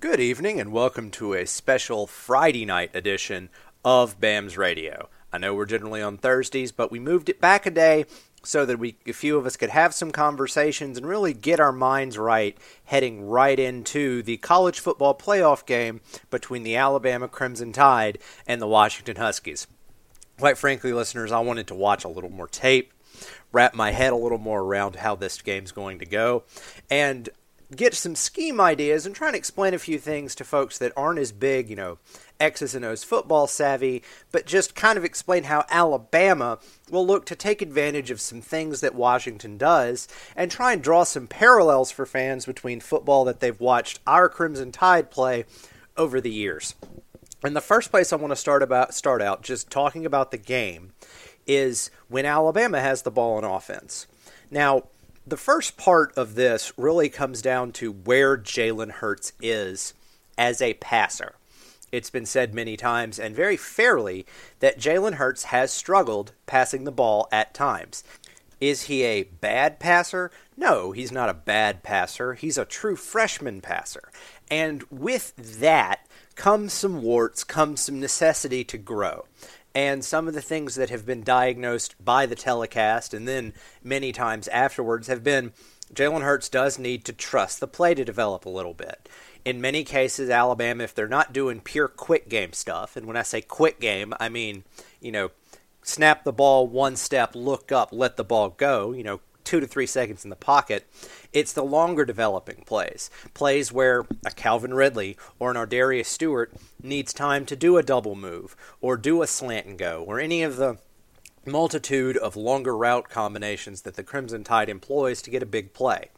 Good evening, and welcome to a special Friday night edition of BAMS Radio. I know we're generally on Thursdays, but we moved it back a day so that we a few of us could have some conversations and really get our minds right heading right into the college football playoff game between the Alabama Crimson Tide and the Washington Huskies. Quite frankly, listeners, I wanted to watch a little more tape, wrap my head a little more around how this game's going to go, and get some scheme ideas and try and explain a few things to folks that aren't as big, you know, X's and O's football savvy, but just kind of explain how Alabama will look to take advantage of some things that Washington does and try and draw some parallels for fans between football that they've watched our Crimson Tide play over the years. And the first place I want to start about start out just talking about the game is when Alabama has the ball in offense. Now, the first part of this really comes down to where Jalen Hurts is as a passer. It's been said many times and very fairly that Jalen Hurts has struggled passing the ball at times. Is he a bad passer? No, he's not a bad passer. He's a true freshman passer. And with that comes some warts, comes some necessity to grow and some of the things that have been diagnosed by the telecast and then many times afterwards have been Jalen Hurts does need to trust the play to develop a little bit. In many cases, Alabama, if they're not doing pure quick game stuff, and when I say quick game, I mean, you know, snap the ball one step, look up, let the ball go, you know, two to three seconds in the pocket. It's the longer developing plays, plays where a Calvin Ridley or an Ardarius Stewart needs time to do a double move or do a slant and go or any of the multitude of longer route combinations that the Crimson Tide employs to get a big play.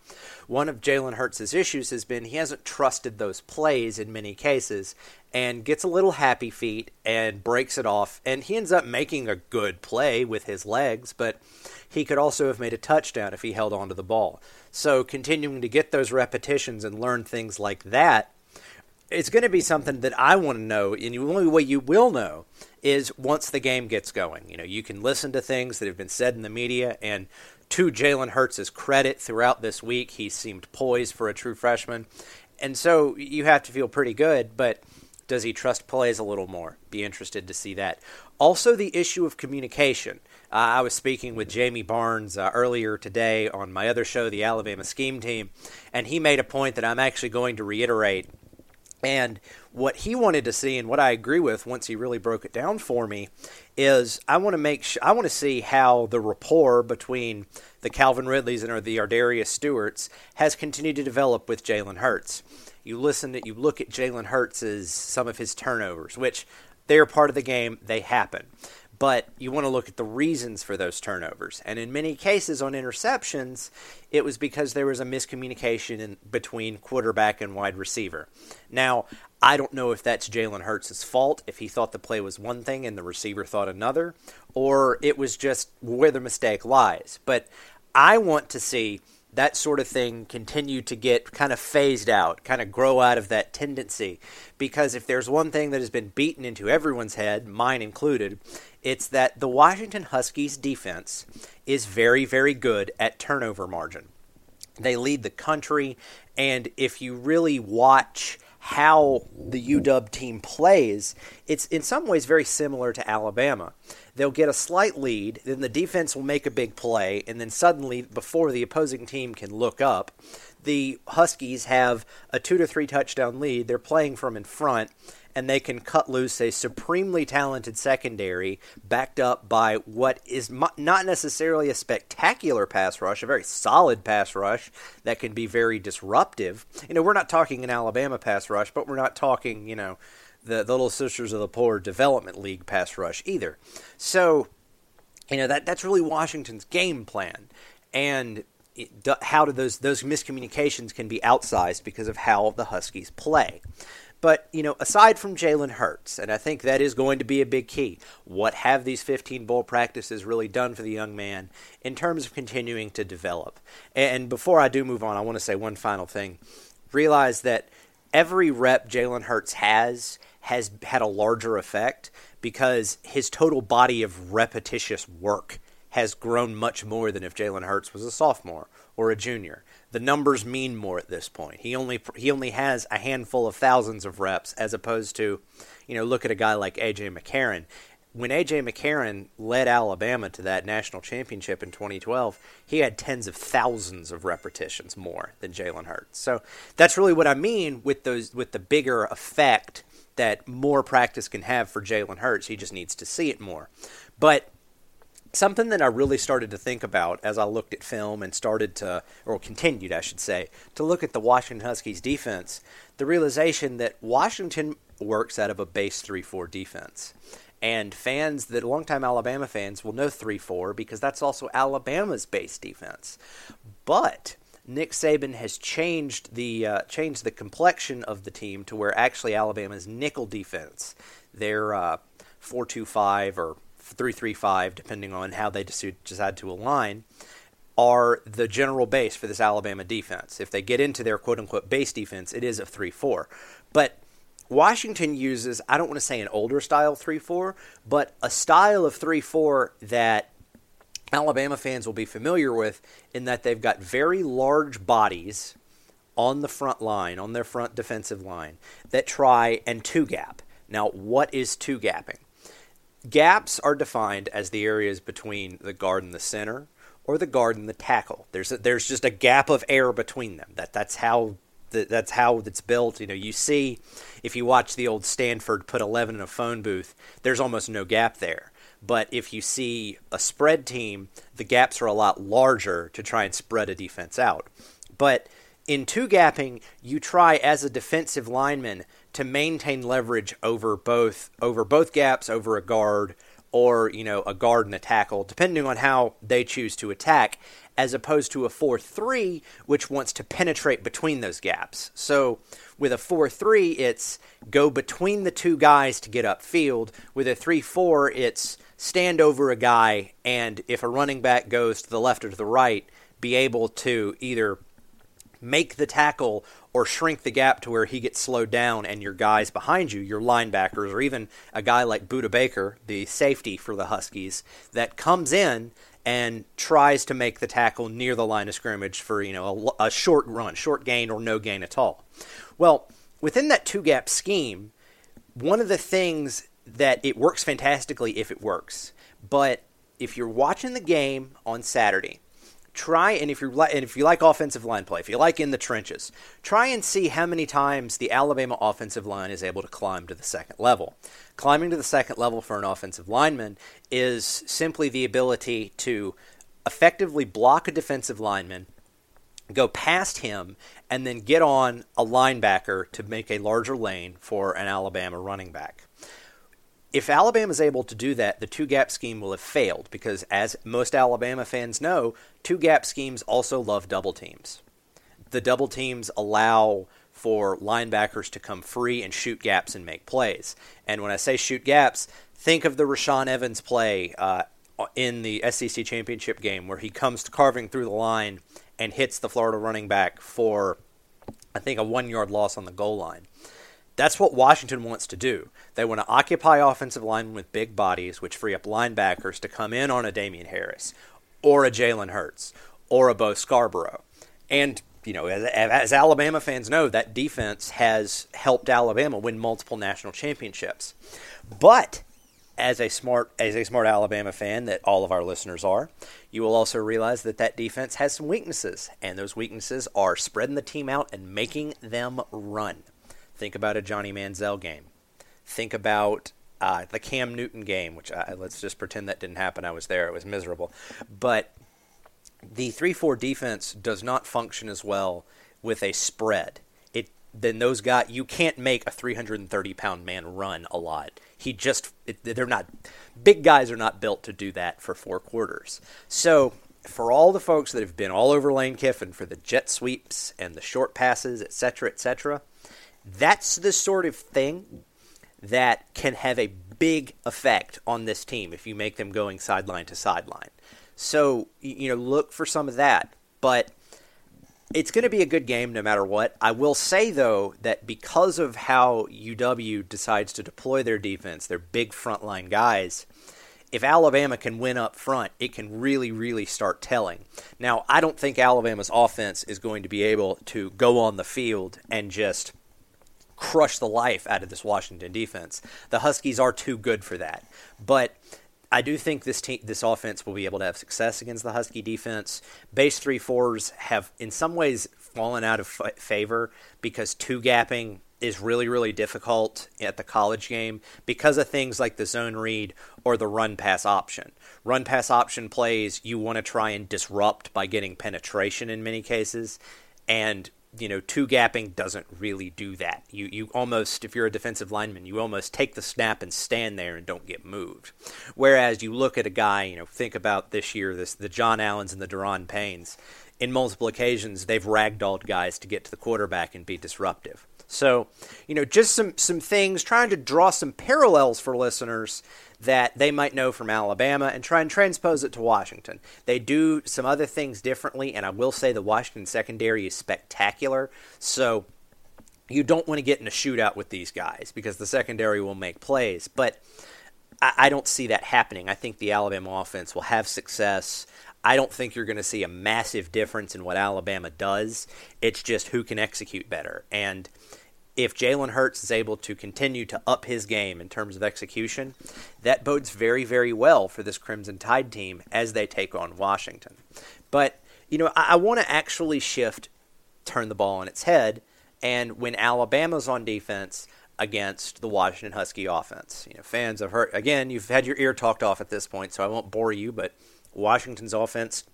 One of Jalen Hurts' issues has been he hasn't trusted those plays in many cases and gets a little happy feet and breaks it off and he ends up making a good play with his legs, but he could also have made a touchdown if he held onto the ball. So continuing to get those repetitions and learn things like that it's going to be something that I want to know, and the only way you will know is once the game gets going. You know, you can listen to things that have been said in the media, and to Jalen Hurts' credit, throughout this week, he seemed poised for a true freshman, and so you have to feel pretty good. But does he trust plays a little more? Be interested to see that. Also, the issue of communication. Uh, I was speaking with Jamie Barnes uh, earlier today on my other show, the Alabama Scheme Team, and he made a point that I'm actually going to reiterate. And what he wanted to see, and what I agree with once he really broke it down for me, is I want to make I want to see how the rapport between the Calvin Ridleys and the Ardarius Stewarts has continued to develop with Jalen Hurts. You listen to you look at Jalen Hurts' some of his turnovers, which they're part of the game, they happen but you want to look at the reasons for those turnovers. And in many cases on interceptions, it was because there was a miscommunication in, between quarterback and wide receiver. Now, I don't know if that's Jalen Hurts' fault, if he thought the play was one thing and the receiver thought another, or it was just where the mistake lies. But I want to see that sort of thing continue to get kind of phased out, kind of grow out of that tendency. Because if there's one thing that has been beaten into everyone's head, mine included, it's that the Washington Huskies defense is very, very good at turnover margin. They lead the country, and if you really watch how the UW team plays, it's in some ways very similar to Alabama. They'll get a slight lead, then the defense will make a big play, and then suddenly, before the opposing team can look up, the Huskies have a two to three touchdown lead. They're playing from in front, and they can cut loose a supremely talented secondary backed up by what is not necessarily a spectacular pass rush, a very solid pass rush that can be very disruptive. You know, we're not talking an Alabama pass rush, but we're not talking, you know, the, the Little Sisters of the Poor Development League pass rush either. So, you know, that that's really Washington's game plan. And it, how do those those miscommunications can be outsized because of how the Huskies play. But, you know, aside from Jalen Hurts, and I think that is going to be a big key, what have these 15 bowl practices really done for the young man in terms of continuing to develop? And before I do move on, I want to say one final thing. Realize that every rep Jalen Hurts has has had a larger effect because his total body of repetitious work has grown much more than if Jalen Hurts was a sophomore or a junior the numbers mean more at this point. He only he only has a handful of thousands of reps as opposed to, you know, look at a guy like AJ McCarron. When AJ McCarron led Alabama to that national championship in 2012, he had tens of thousands of repetitions more than Jalen Hurts. So that's really what I mean with those with the bigger effect that more practice can have for Jalen Hurts. He just needs to see it more. But something that I really started to think about as I looked at film and started to, or continued, I should say, to look at the Washington Huskies defense, the realization that Washington works out of a base 3 4 defense. And fans that longtime Alabama fans will know 3 4 because that's also Alabama's base defense. But Nick Saban has changed the uh, changed the complexion of the team to where actually Alabama's nickel defense, their uh, 4-2-5 or 3-3-5, depending on how they decide to align, are the general base for this Alabama defense. If they get into their quote unquote base defense, it is a 3-4. But Washington uses, I don't want to say an older style 3 4, but a style of 3 4 that Alabama fans will be familiar with in that they've got very large bodies on the front line, on their front defensive line, that try and two gap. Now, what is two gapping? Gaps are defined as the areas between the guard and the center or the guard and the tackle. There's a, there's just a gap of air between them. That that's how the, that's how it's built. You know, you see if you watch the old Stanford put 11 in a phone booth, there's almost no gap there. But if you see a spread team, the gaps are a lot larger to try and spread a defense out. But in two gapping, you try as a defensive lineman to maintain leverage over both over both gaps, over a guard, or you know a guard and a tackle, depending on how they choose to attack, as opposed to a four-three, which wants to penetrate between those gaps. So with a four-three, it's go between the two guys to get upfield. With a three-four, it's stand over a guy, and if a running back goes to the left or to the right, be able to either make the tackle or shrink the gap to where he gets slowed down and your guys behind you, your linebackers, or even a guy like Budda Baker, the safety for the Huskies, that comes in and tries to make the tackle near the line of scrimmage for you know a, a short run, short gain or no gain at all. Well, within that two gap scheme, one of the things that it works fantastically if it works. But if you're watching the game on Saturday, try and if you like and if you like offensive line play, if you like in the trenches, try and see how many times the Alabama offensive line is able to climb to the second level. Climbing to the second level for an offensive lineman is simply the ability to effectively block a defensive lineman, go past him, and then get on a linebacker to make a larger lane for an Alabama running back if Alabama is able to do that, the two gap scheme will have failed because, as most Alabama fans know, two gap schemes also love double teams. The double teams allow for linebackers to come free and shoot gaps and make plays. And when I say shoot gaps, think of the Rashaan Evans play uh, in the SEC championship game where he comes carving through the line and hits the Florida running back for, I think, a one yard loss on the goal line. That's what Washington wants to do. They want to occupy offensive linemen with big bodies, which free up linebackers to come in on a Damien Harris, or a Jalen Hurts, or a Bo Scarborough. And, you know, as, as, Alabama fans know, that defense has helped Alabama win multiple national championships. But as a smart as a smart Alabama fan that all of our listeners are, you will also realize that that defense has some weaknesses, and those weaknesses are spreading the team out and making them run. Think about a Johnny Manziel game. Think about uh, the Cam Newton game, which I, let's just pretend that didn't happen. I was there. It was miserable. But the 3 4 defense does not function as well with a spread. It Then those guys, you can't make a 330 pound man run a lot. He just, it, they're not, big guys are not built to do that for four quarters. So for all the folks that have been all over Lane Kiffin for the jet sweeps and the short passes, etc., etc., that's the sort of thing that can have a big effect on this team if you make them going sideline to sideline. So, you know, look for some of that. But it's going to be a good game no matter what. I will say, though, that because of how UW decides to deploy their defense, their big frontline guys, if Alabama can win up front, it can really, really start telling. Now, I don't think Alabama's offense is going to be able to go on the field and just crush the life out of this Washington defense. The Huskies are too good for that. But I do think this team, this offense will be able to have success against the Husky defense. Base three fours have, in some ways, fallen out of f- favor because two gapping is really, really difficult at the college game because of things like the zone read or the run pass option. Run pass option plays you want to try and disrupt by getting penetration in many cases, and you know, two gapping doesn't really do that. You you almost if you're a defensive lineman, you almost take the snap and stand there and don't get moved. Whereas you look at a guy, you know, think about this year, this the John Allens and the Daron Paynes. In multiple occasions, they've ragdolled guys to get to the quarterback and be disruptive. So, you know, just some some things trying to draw some parallels for listeners that they might know from Alabama and try and transpose it to Washington. They do some other things differently, and I will say the Washington secondary is spectacular. So you don't want to get in a shootout with these guys because the secondary will make plays. But I, I don't see that happening. I think the Alabama offense will have success. I don't think you're going to see a massive difference in what Alabama does. It's just who can execute better. And if Jalen Hurts is able to continue to up his game in terms of execution, that bodes very, very well for this Crimson Tide team as they take on Washington. But, you know, I, I want to actually shift, turn the ball on its head, and when Alabama's on defense against the Washington Husky offense. You know, fans have heard, again, you've had your ear talked off at this point, so I won't bore you, but Washington's offense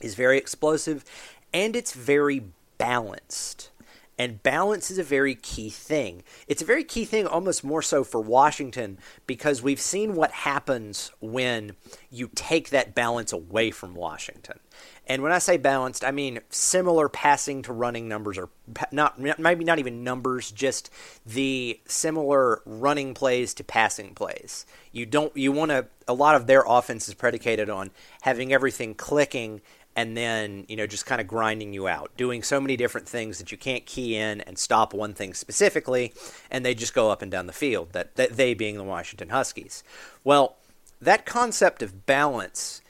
is very explosive and it's very balanced. And balance is a very key thing. It's a very key thing, almost more so for Washington, because we've seen what happens when you take that balance away from Washington. And when I say balanced, I mean similar passing to running numbers, or not maybe not even numbers, just the similar running plays to passing plays. You don't you want to a lot of their offense is predicated on having everything clicking and then you know just kind of grinding you out doing so many different things that you can't key in and stop one thing specifically and they just go up and down the field that, that they being the washington huskies well that concept of balance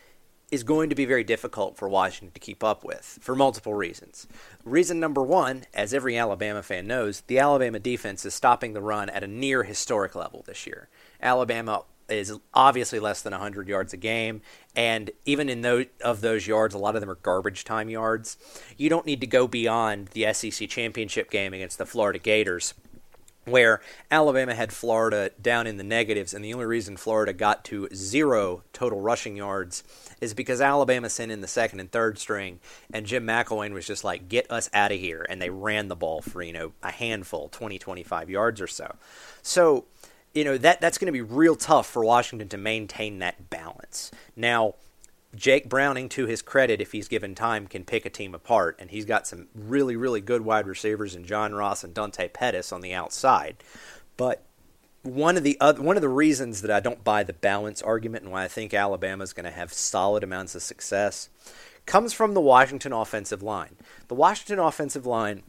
is going to be very difficult for Washington to keep up with for multiple reasons. Reason number one, as every Alabama fan knows, the Alabama defense is stopping the run at a near historic level this year. Alabama is obviously less than 100 yards a game, and even in those of those yards, a lot of them are garbage time yards. You don't need to go beyond the SEC championship game against the Florida Gators, where Alabama had Florida down in the negatives, and the only reason Florida got to zero total rushing yards is because Alabama sent in the second and third string, and Jim McElwain was just like, "Get us out of here," and they ran the ball for you know a handful, 20, 25 yards or so. So you know that that's going to be real tough for Washington to maintain that balance. Now, Jake Browning, to his credit, if he's given time, can pick a team apart, and he's got some really, really good wide receivers in John Ross and Dante Pettis on the outside. But one of the other, one of the reasons that I don't buy the balance argument and why I think Alabama is going to have solid amounts of success comes from the Washington offensive line. The Washington offensive line,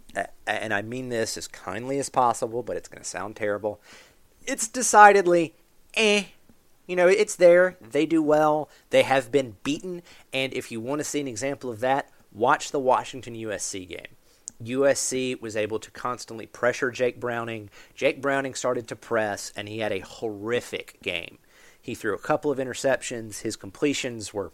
and I mean this as kindly as possible, but it's going to sound terrible it's decidedly eh. You know, it's there. They do well. They have been beaten. And if you want to see an example of that, watch the Washington USC game. USC was able to constantly pressure Jake Browning. Jake Browning started to press, and he had a horrific game. He threw a couple of interceptions. His completions were,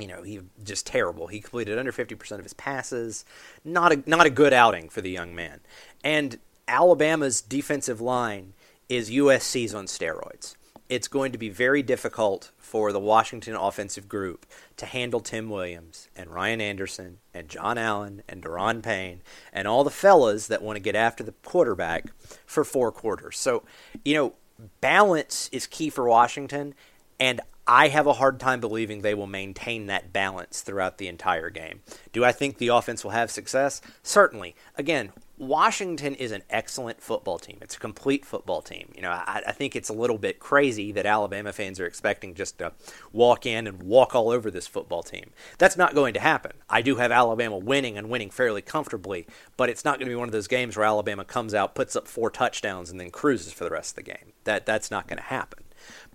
you know, he just terrible. He completed under 50% of his passes. Not a not a good outing for the young man. And Alabama's defensive line is USC's on steroids. It's going to be very difficult for the Washington offensive group to handle Tim Williams and Ryan Anderson and John Allen and Daron Payne and all the fellas that want to get after the quarterback for four quarters. So, you know, balance is key for Washington, and I have a hard time believing they will maintain that balance throughout the entire game. Do I think the offense will have success? Certainly. Again, Washington is an excellent football team. It's a complete football team. You know, I, I, think it's a little bit crazy that Alabama fans are expecting just to walk in and walk all over this football team. That's not going to happen. I do have Alabama winning and winning fairly comfortably, but it's not going to be one of those games where Alabama comes out, puts up four touchdowns, and then cruises for the rest of the game. That that's not going to happen.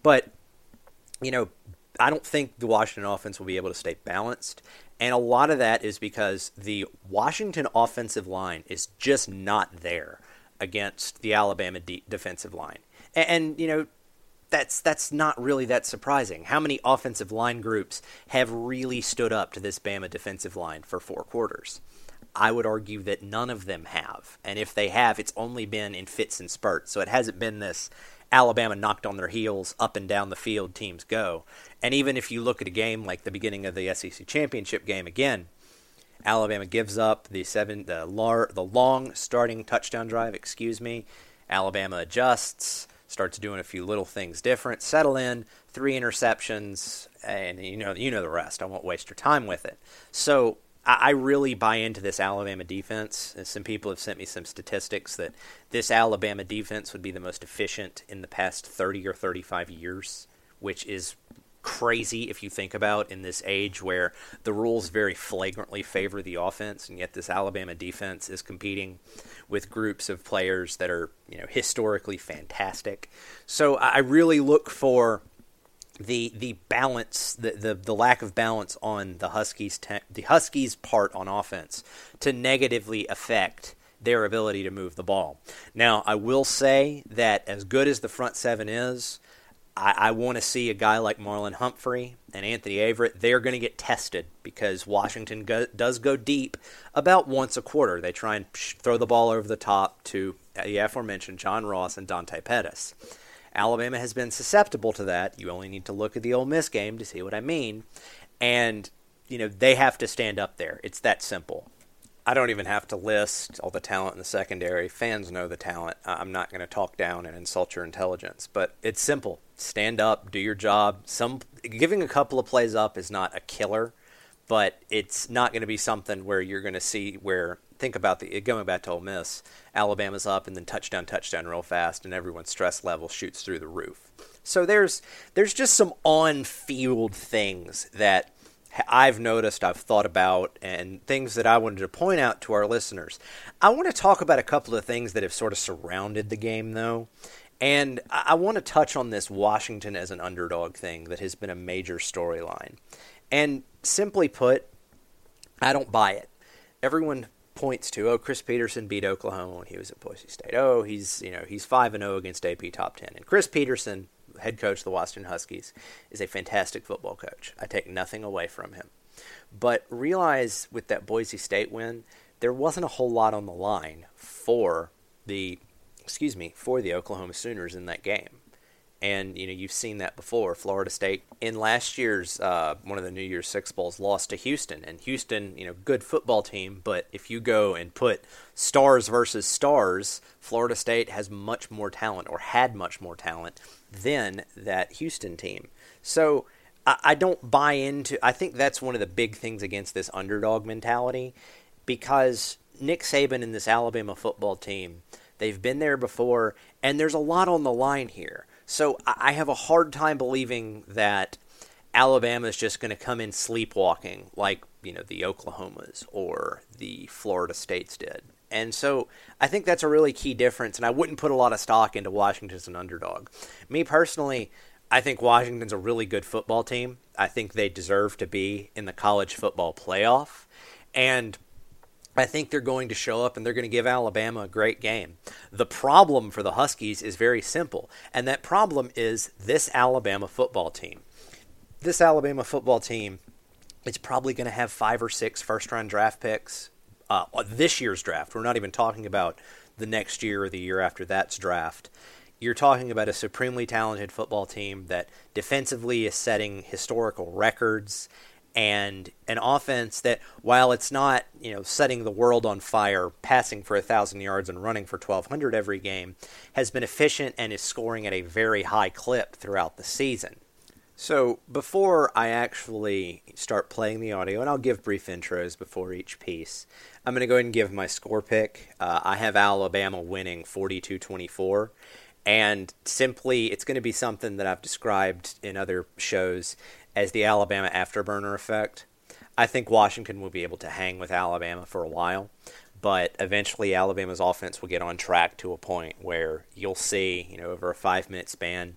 But you know, I don't think the Washington offense will be able to stay balanced. And a lot of that is because the Washington offensive line is just not there against the Alabama de- defensive line. And, and, you know, that's that's not really that surprising. How many offensive line groups have really stood up to this Bama defensive line for four quarters? I would argue that none of them have. And if they have, it's only been in fits and spurts. So it hasn't been this Alabama knocked on their heels, up and down the field teams go. And even if you look at a game like the beginning of the SEC championship game again, Alabama gives up the seven the lar, the long starting touchdown drive, excuse me. Alabama adjusts, starts doing a few little things different, settle in, three interceptions, and you know you know the rest. I won't waste your time with it. So I really buy into this Alabama defense. Some people have sent me some statistics that this Alabama defense would be the most efficient in the past 30 or 35 years, which is crazy if you think about in this age where the rules very flagrantly favor the offense and yet this Alabama defense is competing with groups of players that are, you know, historically fantastic. So I really look for the the balance the, the the lack of balance on the Huskies te- the Huskies part on offense to negatively affect their ability to move the ball. Now, I will say that as good as the front seven is, I, I want to see a guy like Marlon Humphrey and Anthony Averett. They're going to get tested because Washington go, does go deep about once a quarter. They try and throw the ball over the top to uh, the aforementioned John Ross and Dante Pettis. Alabama has been susceptible to that. You only need to look at the Ole Miss game to see what I mean. And, you know, they have to stand up there. It's that simple. I don't even have to list all the talent in the secondary. Fans know the talent. I'm not going to talk down and insult your intelligence, but it's simple. Stand up, do your job. Some giving a couple of plays up is not a killer, but it's not going to be something where you're going to see where think about the going back to Ole Miss, Alabama's up and then touchdown, touchdown real fast, and everyone's stress level shoots through the roof. So there's there's just some on-field things that I've noticed, I've thought about, and things that I wanted to point out to our listeners. I want to talk about a couple of things that have sort of surrounded the game, though. And I want to touch on this Washington as an underdog thing that has been a major storyline. And simply put, I don't buy it. Everyone points to, oh, Chris Petersen beat Oklahoma when he was at Boise State. Oh, he's you know he's five and zero oh against AP top ten. And Chris Petersen, head coach of the Washington Huskies, is a fantastic football coach. I take nothing away from him, but realize with that Boise State win, there wasn't a whole lot on the line for the excuse me for the Oklahoma Sooners in that game and you know you've seen that before. Florida State in last year's uh, one of the New Year's Six bowls lost to Houston, and Houston, you know, good football team, but if you go and put stars versus stars, Florida State has much more talent or had much more talent than that Houston team. So I, I don't buy into. I think that's one of the big things against this underdog mentality, because Nick Saban and this Alabama football team. They've been there before, and there's a lot on the line here. So I have a hard time believing that Alabama is just going to come in sleepwalking like you know the Oklahomas or the Florida States did. And so I think that's a really key difference, and I wouldn't put a lot of stock into Washington as an underdog. Me personally, I think Washington's a really good football team. I think they deserve to be in the college football playoff. And I think they're going to show up and they're going to give Alabama a great game. The problem for the Huskies is very simple, and that problem is this Alabama football team. This Alabama football team is probably going to have five or six first round draft picks uh, this year's draft. We're not even talking about the next year or the year after that's draft. You're talking about a supremely talented football team that defensively is setting historical records and an offense that, while it's not you know setting the world on fire, passing for a thousand yards and running for 1,200 every game, has been efficient and is scoring at a very high clip throughout the season. So before I actually start playing the audio, and I'll give brief intros before each piece, I'm going to go ahead and give my score pick. Uh, I have Alabama winning 42-24 and simply it's going to be something that I've described in other shows as the Alabama afterburner effect. I think Washington will be able to hang with Alabama for a while, but eventually Alabama's offense will get on track to a point where you'll see, you know, over a five minute span,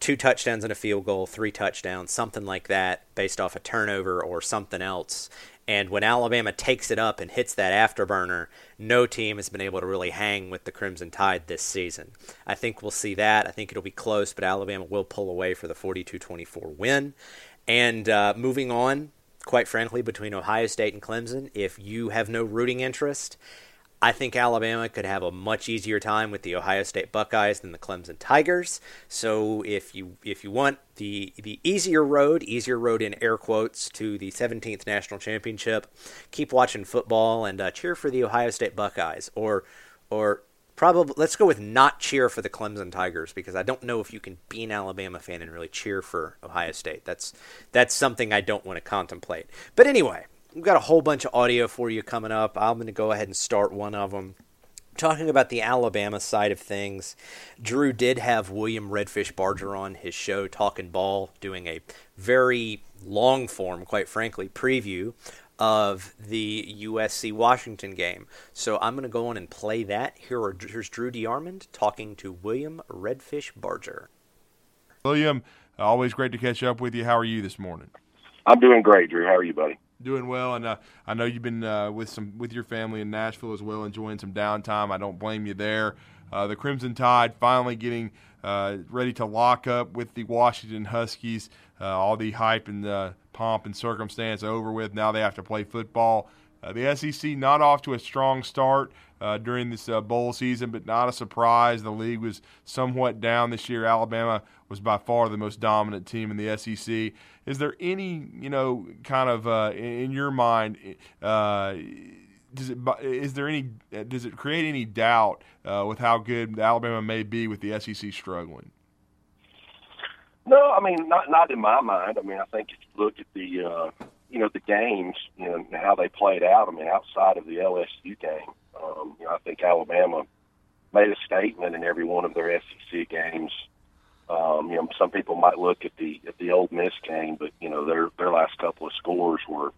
two touchdowns and a field goal, three touchdowns, something like that, based off a turnover or something else. And when Alabama takes it up and hits that afterburner, no team has been able to really hang with the Crimson Tide this season. I think we'll see that. I think it'll be close, but Alabama will pull away for the 42 24 win. And uh, moving on, quite frankly, between Ohio State and Clemson, if you have no rooting interest, I think Alabama could have a much easier time with the Ohio State Buckeyes than the Clemson Tigers. So if you if you want the the easier road, easier road in air quotes to the 17th national championship, keep watching football and uh, cheer for the Ohio State Buckeyes or or probably let's go with not cheer for the Clemson Tigers because I don't know if you can be an Alabama fan and really cheer for Ohio State. That's that's something I don't want to contemplate. But anyway, we've got a whole bunch of audio for you coming up. I'm going to go ahead and start one of them. Talking about the Alabama side of things, Drew did have William Redfish Barger on his show, Talking Ball, doing a very long form, quite frankly, preview of the USC Washington game. So I'm going to go on and play that. Here are, here's Drew DeArmond talking to William Redfish Barger. William, always great to catch up with you. How are you this morning? I'm doing great, Drew. How are you, buddy? Doing well, and uh, I know you've been uh, with some with your family in Nashville as well, enjoying some downtime. I don't blame you there. Uh, the Crimson Tide finally getting uh, ready to lock up with the Washington Huskies. Uh, all the hype and pomp and circumstance over with. Now they have to play football. Uh, the SEC not off to a strong start during this bowl season, but not a surprise. The league was somewhat down this year. Alabama was by far the most dominant team in the SEC. Is there any, you know, kind of uh, in your mind? Uh, does it is there any does it create any doubt uh, with how good Alabama may be with the SEC struggling? No, I mean not not in my mind. I mean I think if you look at the you know the games, you know and how they played out. I mean outside of the LSU game, um, you know, I think Alabama made a statement in every one of their SEC games. Um, you know, some people might look at the at the Ole Miss game, but you know their their last couple of scores were,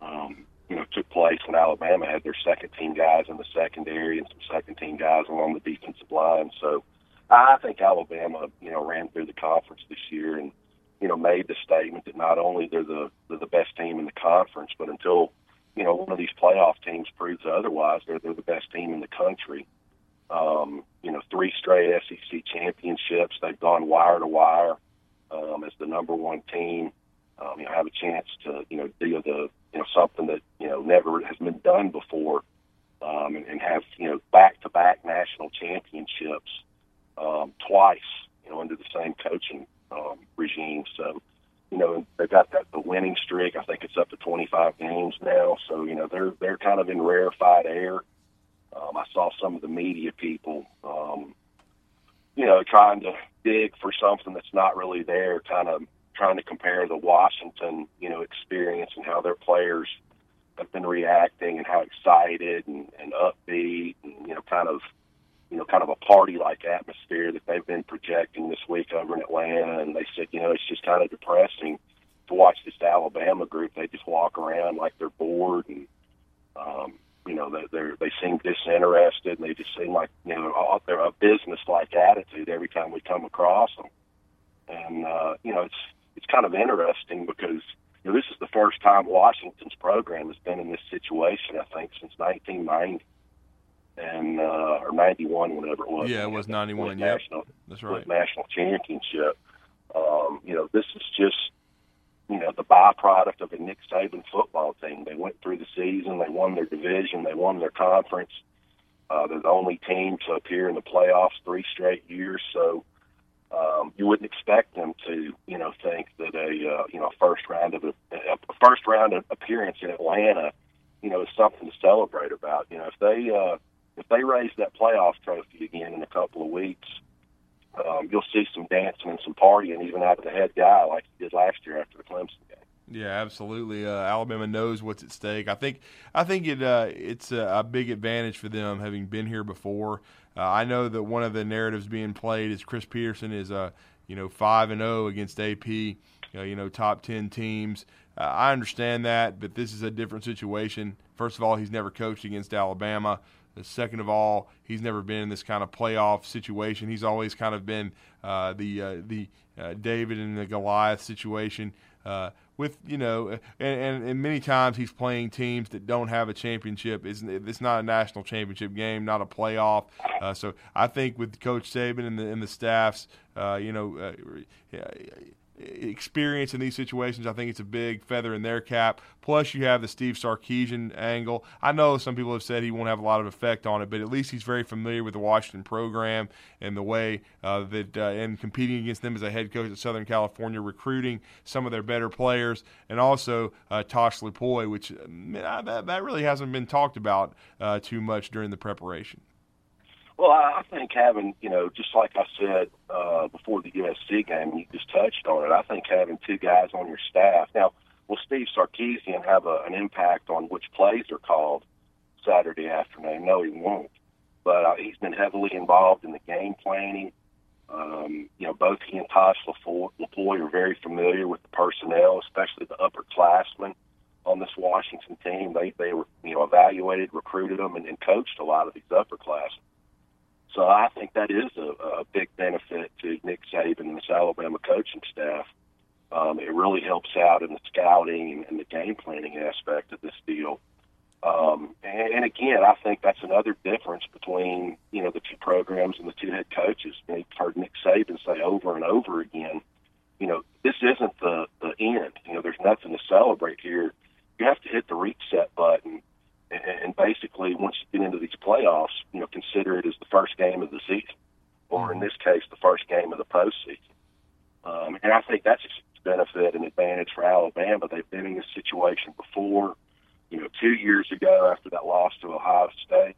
um, you know, took place when Alabama had their second team guys in the secondary and some second team guys along the defensive line. So, I think Alabama, you know, ran through the conference this year and you know made the statement that not only they're the they're the best team in the conference, but until you know, one of these playoff teams proves otherwise. They're they're the best team in the country. Um, you know, three straight SEC championships. They've gone wire to wire um, as the number one team. Um, you know, have a chance to you know do the you know something that you know never has been done before, um, and, and have you know back to back national championships um, twice. You know, under the same coaching um, regime. So you know, they've got that the winning streak. I think it's up to 25 games now. So you know, they're they're kind of in rarefied air. Um, I saw some of the media people, um, you know, trying to dig for something that's not really there, kind of trying to compare the Washington, you know, experience and how their players have been reacting and how excited and, and upbeat and you know, kind of you know, kind of a party like atmosphere that they've been projecting this week over in Atlanta. And they said, you know, it's just kind of depressing to watch this Alabama group. They just walk around like they're bored and, um, you know, they they're, they seem disinterested and they just seem like, you know, they're a business like attitude every time we come across them. And, uh, you know, it's, it's kind of interesting because, you know, this is the first time Washington's program has been in this situation, I think, since 1990 and uh, or '91, whatever it was. Yeah, it was '91. Yeah, that's right. National championship. Um, you know, this is just you know the byproduct of a Nick Saban football team. They went through the season, they won their division, they won their conference. Uh, they're the only team to appear in the playoffs three straight years. So um, you wouldn't expect them to, you know, think that a uh, you know first round of a, a first round appearance in Atlanta, you know, is something to celebrate about. You know, if they uh, if they raise that playoff trophy again in a couple of weeks, um, you'll see some dancing and some partying even out of the head guy like he did last year after the Clemson game. Yeah, absolutely. Uh, Alabama knows what's at stake. I think I think it uh, it's a, a, big advantage for them having been here before. Uh, I know that one of the narratives being played is Chris Petersen is a uh, you know five and zero oh against AP. Know, you know, top ten teams. Uh, I understand that, but this is a different situation. First of all, he's never coached against Alabama. Second of all, he's never been in this kind of playoff situation. He's always kind of been uh, the uh, the uh, David and the Goliath situation. Uh, with you know, and, and, and, many times he's playing teams that don't have a championship. It's, it's not a national championship game, not a playoff. Uh, so I think with Coach Saban and the and the staffs, uh, you know, experience in these situations, I think it's a big feather in their cap. Plus, you have the Steve Sarkisian angle. I know some people have said he won't have a lot of effect on it, but at least he's very familiar with the Washington program and the way uh, that, uh, and competing against them as a head coach at Southern California, recruiting some of their better players, and also uh, Tosh Lupoi, which uh, that, that really hasn't been talked about uh, too much during the preparation. Well, I think having, you know, just like I said uh, before the USC game, you just touched on it. I think having two guys on your staff. Now, will Steve Sarkisian have a, an impact on which plays are called Saturday afternoon? No, he won't. But uh, he's been heavily involved in the game planning. Um, you know, both he and Tosh Lupoi are very familiar with the personnel, especially the upperclassmen on this Washington team. They they were you know evaluated, recruited them, and, and coached a lot of these upperclassmen. So I think that is a, a big benefit to Nick Saban and this Alabama coaching staff. Um, it really helps out in the scouting and, and the game planning aspect of this deal. Um, and, and again, I think that's another difference between you know the two programs and the two head coaches. You've heard Nick Saban say over and over again, you know, this isn't the the end. You know, there's nothing to celebrate here. You have to hit the reset button and basically once you get into these playoffs, you know, consider it as the first game of the season, or in this case, the first game of the postseason. Um, and I think that's a benefit and advantage for Alabama. They've been in this situation before. You know, two years ago after that loss to Ohio State,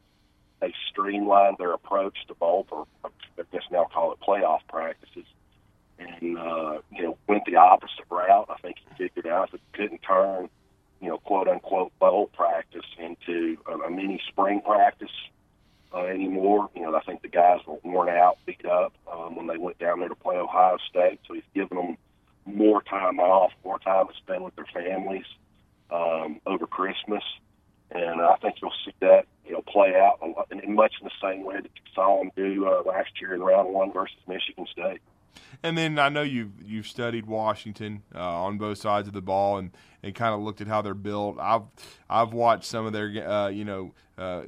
they streamlined their approach to bowl, or I guess now call it playoff practices, and uh, you know went the opposite route. I think he figured out that couldn't turn you know, quote unquote bowl practice into a, a mini spring practice uh, anymore. You know, I think the guys were worn out, beat up um, when they went down there to play Ohio State. So he's given them more time off, more time to spend with their families um, over Christmas. And I think you'll see that, you know, play out in, much in the same way that you saw them do uh, last year in round one versus Michigan State. And then I know you've you've studied Washington uh, on both sides of the ball and, and kind of looked at how they're built. I've I've watched some of their uh, you know uh,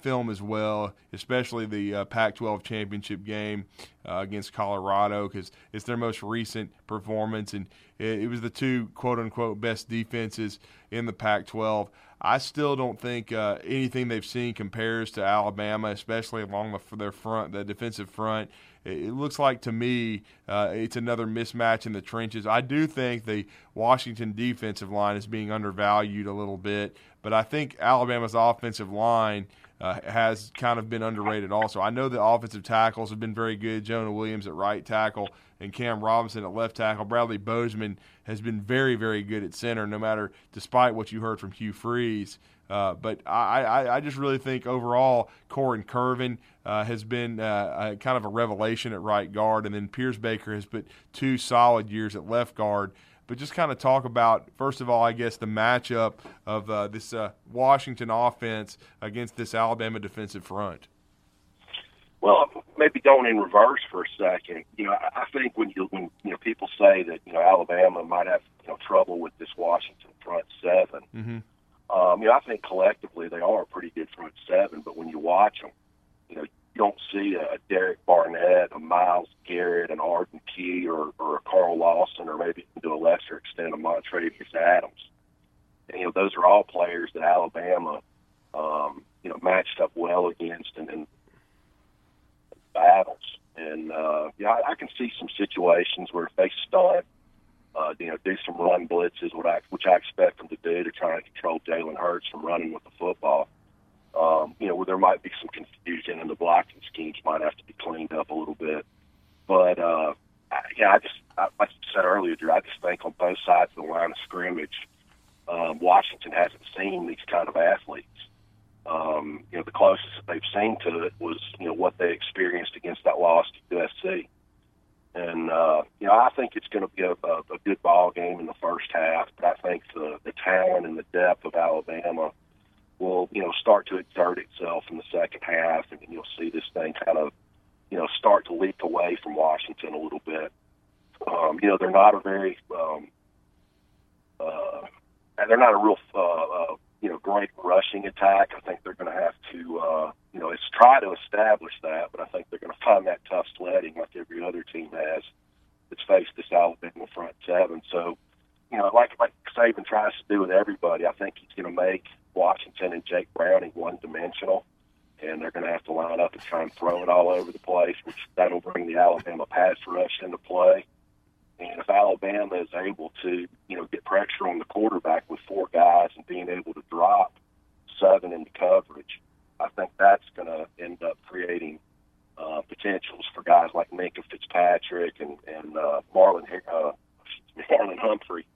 film as well, especially the uh, Pac-12 championship game uh, against Colorado because it's their most recent performance and it, it was the two quote unquote best defenses in the Pac-12. I still don't think uh, anything they've seen compares to Alabama, especially along the, their front, the defensive front it looks like to me uh, it's another mismatch in the trenches. I do think the Washington defensive line is being undervalued a little bit, but I think Alabama's offensive line uh, has kind of been underrated also. I know the offensive tackles have been very good. Jonah Williams at right tackle and Cam Robinson at left tackle. Bradley Bozeman has been very, very good at center, no matter despite what you heard from Hugh Freeze. Uh, but I, I, I, just really think overall, Korren Kirven uh, has been uh, kind of a revelation at right guard, and then Pierschbacher has put two solid years at left guard. But just kind of talk about, first of all, I guess the matchup of uh, this uh, Washington offense against this Alabama defensive front. Well, maybe going in reverse for a second. You know, I think when you when you know people say that you know Alabama might have you know trouble with this Washington front 7 mm-hmm um, you know, I think collectively they are a pretty good front seven, but when you watch them, you know, you don't see a Derek Barnett, a Myles Garrett, an Arden Key, or, or a Carl Lawson, or maybe to a lesser extent a Montravius Adams. And, you know, those are all players that Alabama, um, you know, matched up well against and, and battles. And uh, yeah, I, I can see some situations where if they stunt uh, you know, do some run blitzes, what I, which I expect them to do to try and control Jalen Hurts from running with the football. Um, you know, where there might be some confusion and the blocking schemes might have to be cleaned up a little bit. But uh, I, yeah, I just, I, like you said earlier, Drew, I just think on both sides of the line of scrimmage, um, Washington hasn't seen these kind of athletes. Um, you know, the closest that they've seen to it was, you know, what they experienced against that loss to USC. And uh, you know, I think it's going to be a, a, a good ball game in the first half. But I think the the talent and the depth of Alabama will you know start to exert itself in the second half, and you'll see this thing kind of you know start to leak away from Washington a little bit. Um, you know, they're not a very um, uh, they're not a real uh, uh, you know, great rushing attack. I think they're going to have to, uh, you know, it's try to establish that, but I think they're going to find that tough sledding like every other team has that's faced this Alabama front seven. So, you know, like like Saban tries to do with everybody, I think he's going to make Washington and Jake Browning one dimensional, and they're going to have to line up and try and throw it all over the place, which that'll bring the Alabama pass rush into play. And if Alabama is able to, you know, get pressure on the quarterback with four guys and being able to drop seven into coverage, I think that's going to end up creating uh, potentials for guys like Minkah Fitzpatrick and and uh, Marlon uh, Marlon Humphrey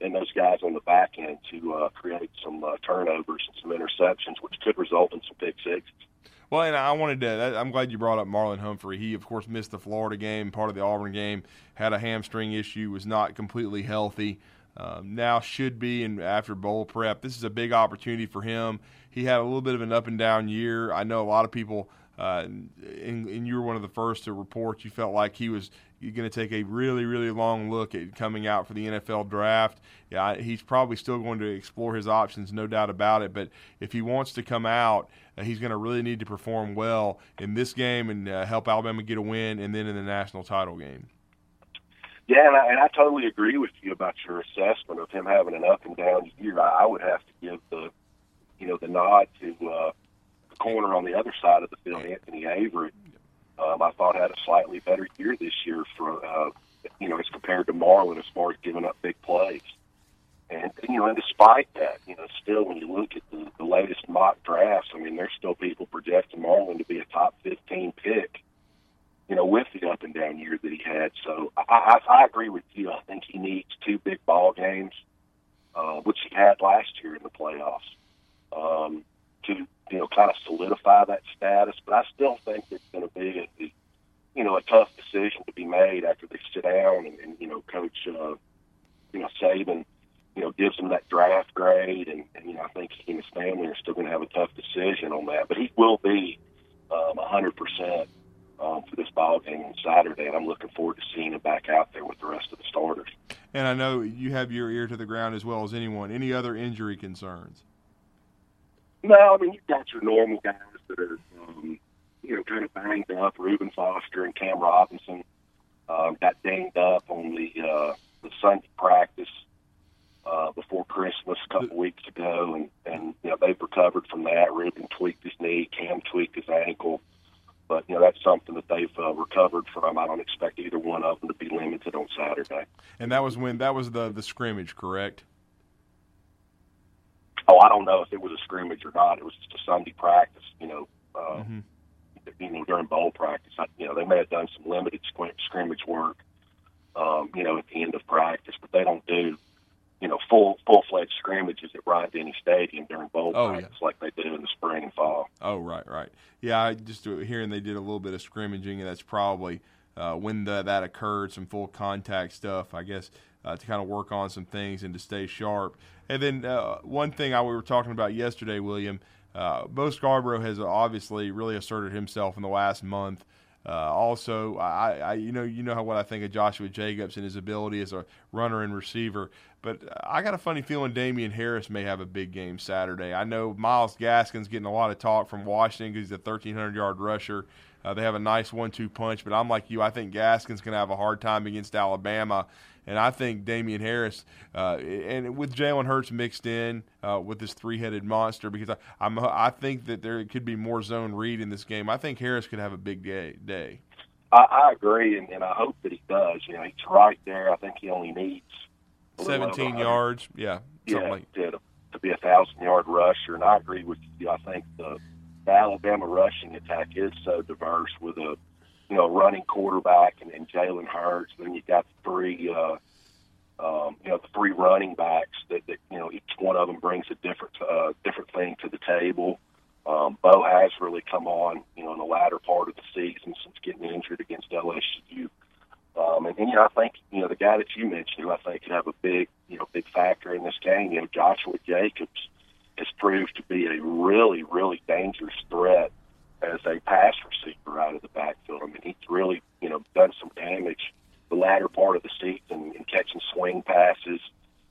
and those guys on the back end to uh, create some uh, turnovers and some interceptions, which could result in some big sixes. Well, and I wanted to. I'm glad you brought up Marlon Humphrey. He, of course, missed the Florida game, part of the Auburn game, had a hamstring issue, was not completely healthy. Um, now should be, and after bowl prep, this is a big opportunity for him. He had a little bit of an up and down year. I know a lot of people, uh, and, and you were one of the first to report you felt like he was going to take a really, really long look at coming out for the NFL draft. Yeah, he's probably still going to explore his options, no doubt about it. But if he wants to come out, he's going to really need to perform well in this game and uh, help Alabama get a win, and then in the national title game. Yeah, and I, and I totally agree with you about your assessment of him having an up and down year. I, I would have to give the, you know, the nod to uh, the corner on the other side of the field, Anthony Averett. um, I thought had a slightly better year this year for uh, you know as compared to Marlon as far as giving up big plays. And you know, and despite that, you know, still when you look at the, the latest mock drafts, I mean, there's still people projecting Marlon to be a top 15 pick. You know, with the up and down year that he had. So I, I, I agree with you. I think he needs two big ball games, uh, which he had last year in the playoffs, um, to you know, kind of solidify that status. But I still think it's going to be, a, you know, a tough decision to be made after they sit down and, and you know, Coach, uh, you know, Saban, you know, gives them that draft grade, and, and you know, I think he and his family are still going to have a tough decision on that. But he will be um, 100% um, for this ball game on Saturday, and I'm looking forward to seeing him back out there with the rest of the starters. And I know you have your ear to the ground as well as anyone. Any other injury concerns? No, I mean you've got your normal guys that are, um, you know, kind of banged up. Reuben Foster and Cam Robinson um, got dinged up on the uh, the Sunday practice uh, before Christmas a couple weeks ago, and and you know they've recovered from that. Reuben tweaked his knee, Cam tweaked his ankle, but you know that's something that they've uh, recovered from. I don't expect either one of them to be limited on Saturday. And that was when that was the the scrimmage, correct? oh, I don't know if it was a scrimmage or not. It was just a Sunday practice, you know. Uh, mm-hmm. You know, during bowl practice, I, you know, they may have done some limited scrimmage work, um, you know, at the end of practice, but they don't do, you know, full full fledged scrimmages at Bryant Denny Stadium during bowl oh, yeah. like they do in the spring and fall. Oh, right, right. Yeah, I just hearing they did a little bit of scrimmaging, and that's probably uh, when the, that occurred, some full contact stuff. I guess uh, to kind of work on some things and to stay sharp. And then uh, one thing I we were talking about yesterday, William, uh, Bo Scarborough has obviously really asserted himself in the last month. Uh, also, I, I, you know you know how what I think of Joshua Jacobs and his ability as a runner and receiver, but I got a funny feeling Damien Harris may have a big game Saturday. I know Myles Gaskin's getting a lot of talk from Washington because he's a 1,300 yard rusher. Uh, they have a nice one-two punch, but I'm like you. I think Gaskin's going to have a hard time against Alabama. And I think Damien Harris, uh, and with Jalen Hurts mixed in uh, with this three-headed monster, because I, I'm, I think that there could be more zone read in this game. I think Harris could have a big day. day. I, I agree, and, and I hope that he does. You know, he's right there. I think he only needs 17 yards. Yeah, yeah, like. to, to be a thousand-yard rusher. And I agree with you. I think the, the Alabama rushing attack is so diverse with a you know, running quarterback and, and Jalen Hurts. Then you've got the three, uh, um, you know, the three running backs that, that you know each one of them brings a different uh, different thing to the table. Um, Bo has really come on, you know, in the latter part of the season since getting injured against LSU. Um, and, and you know, I think you know the guy that you mentioned, who I think could have a big, you know, big factor in this game. You know, Joshua Jacobs has proved to be a really, really dangerous threat as a pass receiver out of the backfield. I mean, he's really, you know, done some damage the latter part of the season and catching swing passes,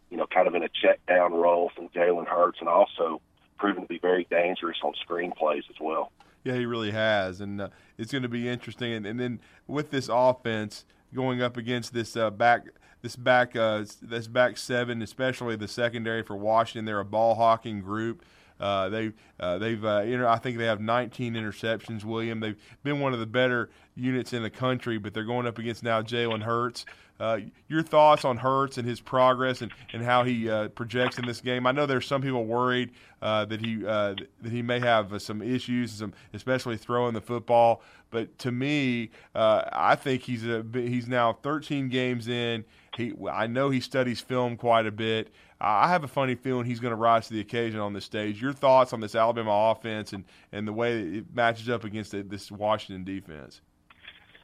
you know, kind of in a check down role from Jalen Hurts, and also proven to be very dangerous on screen plays as well. Yeah, he really has, and uh, it's going to be interesting. And, and, then with this offense going up against this uh, back, this back, uh, this back seven, especially the secondary for Washington, they're a ball hawking group. Uh, they uh, they've uh, inter- I think they have 19 interceptions. William, they've been one of the better units in the country, but they're going up against now Jalen Hurts. Uh, your thoughts on Hurts and his progress and, and how he uh, projects in this game? I know there's some people worried uh, that he uh, that he may have uh, some issues, some especially throwing the football. But to me, I think he's a, he's now 13 games in. He I know he studies film quite a bit. I have a funny feeling he's going to rise to the occasion on this stage. Your thoughts on this Alabama offense and, and the way it matches up against this Washington defense?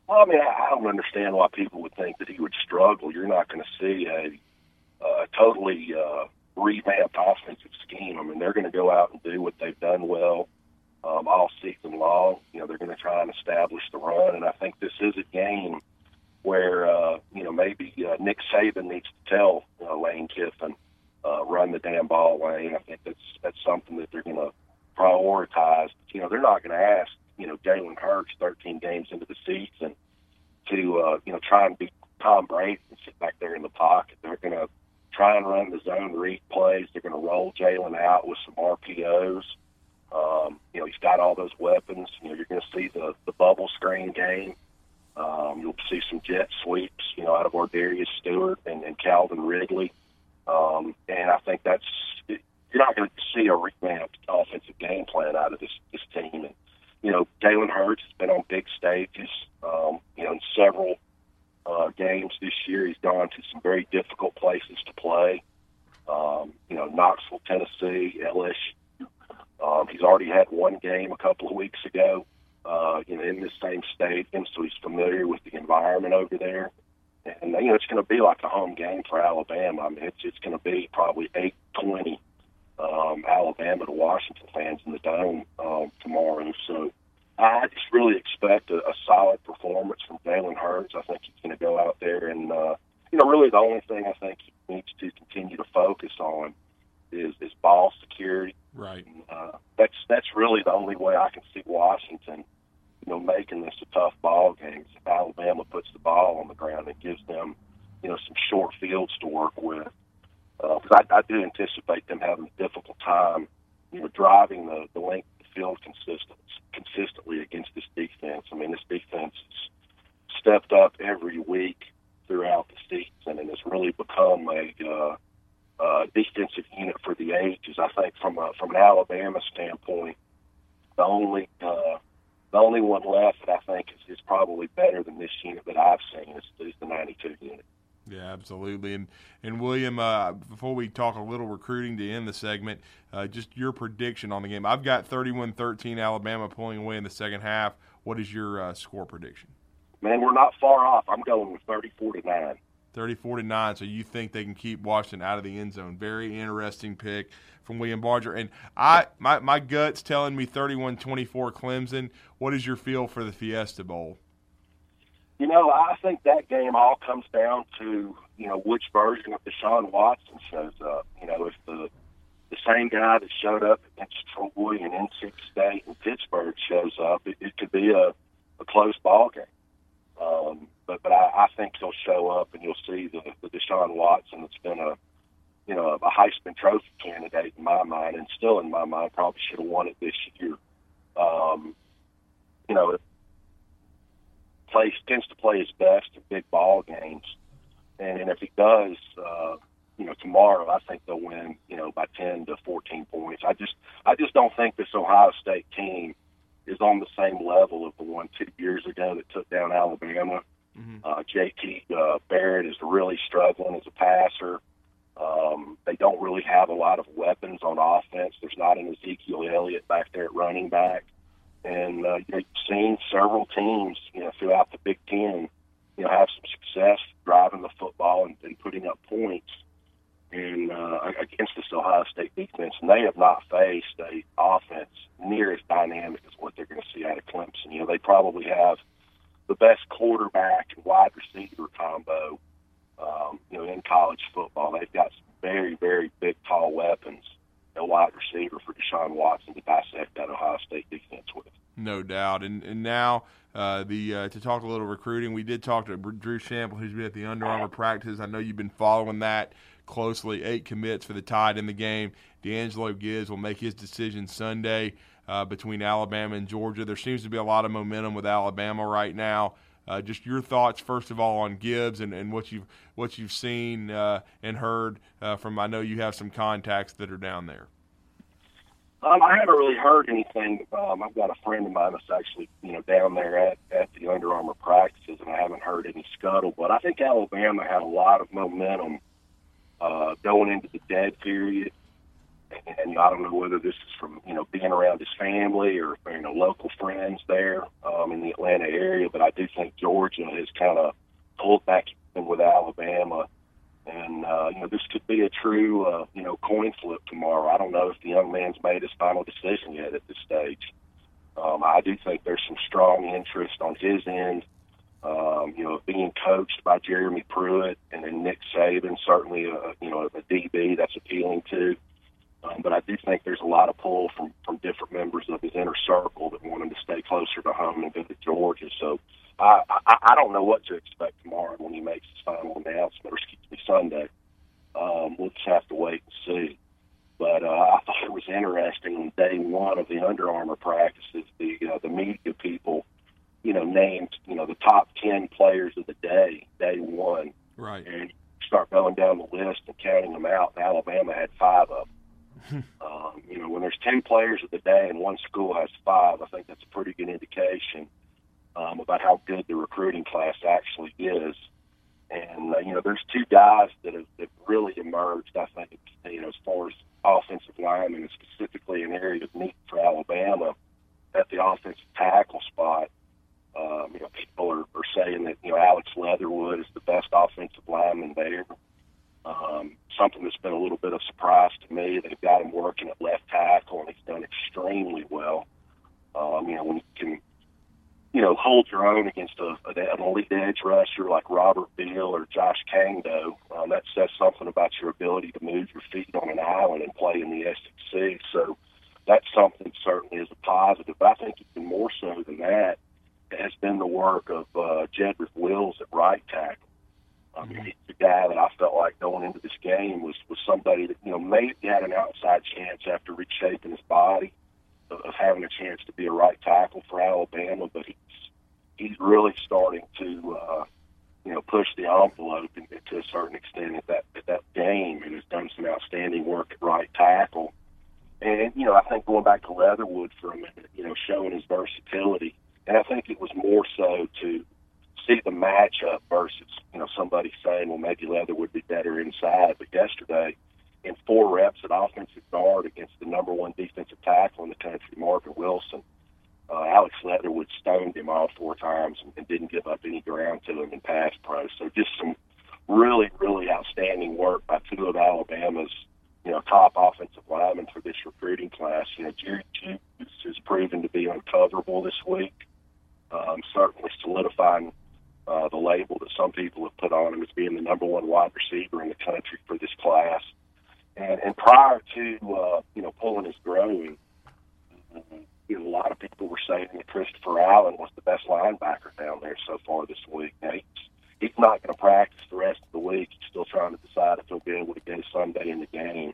Well, I mean, I don't understand why people would think that he would struggle. You're not going to see a, a totally uh, revamped offensive scheme. I mean, they're going to go out and do what they've done well um, all season long. You know, they're going to try and establish the run, and I think this is a game where uh, you know maybe uh, Nick Saban needs to tell absolutely. And and William, uh, before we talk a little recruiting to end the segment, uh, just your prediction on the game. I've got 31-13 Alabama pulling away in the second half. What is your uh, score prediction? Man, we're not far off. I'm going with 34 to 9. 34 to 9. So you think they can keep Washington out of the end zone. Very interesting pick from William Barger. And I my, my gut's telling me 31-24 Clemson. What is your feel for the Fiesta Bowl? You know, I think that game all comes down to you know which version of Deshaun Watson shows up. You know, if the the same guy that showed up against Troy and NC State and Pittsburgh shows up, it, it could be a, a close ball game. Um, but but I, I think he'll show up and you'll see the, the Deshaun Watson that's been a you know a Heisman Trophy candidate in my mind and still in my mind probably should have won it this year. Um, you know, plays tends to play his best in big ball games, and, if he does, uh, you know, tomorrow I think they'll win, you know, by ten to fourteen points. I just I just don't think this Ohio State team is on the same level of the one two years ago that took down Alabama. Mm-hmm. Uh, JT uh, Barrett is really struggling as a passer. Um, they don't really have a lot of weapons on offense. There's not an Ezekiel Elliott back there at running back. And uh, you've seen several teams, you know, throughout the Big Ten, you know, have some success driving the football and, and putting up points and uh, against this Ohio State defense, and they have not faced a offense near as dynamic as what they're going to see out of Clemson. You know, they probably have the best quarterback and wide receiver combo, um, you know, in college football. They've got some very, very big, tall weapons a wide receiver for Deshaun Watson to dissect that Ohio State defense with. No doubt. And and now uh, the uh, to talk a little recruiting, we did talk to Drew Champlin, who's been at the Under Armour practice. I know you've been following that closely. Eight commits for the Tide in the game. D'Angelo Gibbs will make his decision Sunday uh, between Alabama and Georgia. There seems to be a lot of momentum with Alabama right now. Uh, just your thoughts, first of all, on Gibbs and, and what you've what you've seen uh, and heard uh, from. I know you have some contacts that are down there. Um, I haven't really heard anything. Um, I've got a friend of mine that's actually, you know, down there at, at the Under Armour practices, and I haven't heard any scuttle. But I think Alabama had a lot of momentum uh, going into the dead period. And, and I don't know whether this is from, you know, being around his family or, you know, local friends there um, in the Atlanta area. But I do think Georgia has kind of pulled back with Alabama and uh, you know this could be a true uh, you know coin flip tomorrow. I don't know if the young man's made his final decision yet at this stage. Um, I do think there's some strong interest on his end. Um, you know, being coached by Jeremy Pruitt and then Nick Saban, certainly a you know a DB that's appealing to. Um, but I do think there's a lot of pull from from different members of his inner circle that want him to stay closer to home and visit Georgia. So I, I I don't know what to expect tomorrow when he makes his final announcement, or excuse me, Sunday. Um, we'll just have to wait and see. But uh, I thought it was interesting on day one of the Under Armour practices, the uh, the media people, you know, named you know the top ten players of the day, day one, right, and start going down the list and counting them out. And Alabama had five of them. um, you know, when there's ten players of the day and one school has five, I think that's a pretty good indication um, about how good the recruiting class actually is. And uh, you know, there's two guys that have that really emerged. I think you know, as far as offensive linemen, and specifically an area of need for Alabama at the offensive tackle spot. Um, you know, people are, are saying that you know Alex Leatherwood is the best offensive lineman there. Um, something that's been a little bit of surprise to me. They've got him working at left tackle, and he's done extremely well. Um, you know, when you can you know, hold your own against a, an elite edge rusher like Robert Beal or Josh Kaindoh. Um, that says something about your ability to move your feet on an island and play in the SEC. So that's something certainly is a positive. But I think even more so than that has been the work of uh, Jedrick Wills at right tackle. I mean, he's the guy that I felt like going into this game was was somebody that you know maybe had an outside chance after reshaping his body of having a chance to be a right tackle for Alabama, but he's he's really starting to uh, you know push the envelope and, to a certain extent at that at that game, and has done some outstanding work at right tackle. And you know, I think going back to Leatherwood for a minute, you know, showing his versatility, and I think it was more so to see the matchup versus you know somebody saying, well, maybe Leatherwood would be better inside. But yesterday, in four reps at offensive guard against the number one defensive tackle in the country, Marvin Wilson. Uh, Alex Leatherwood stoned him all four times and, and didn't give up any ground to him in pass pro. So just some really, really outstanding work by two of Alabama's, you know, top offensive linemen for this recruiting class. You know, Jerry Jeudy has proven to be uncoverable this week. Um, certainly solidifying uh, the label that some people have put on him as being the number one wide receiver in the country for this class. And, and prior to uh, you know pulling his growing, you know, a lot of people were saying that Christopher Allen was the best linebacker down there so far this week. Now he's, he's not going to practice the rest of the week. He's still trying to decide if he'll be able to get Sunday in the game.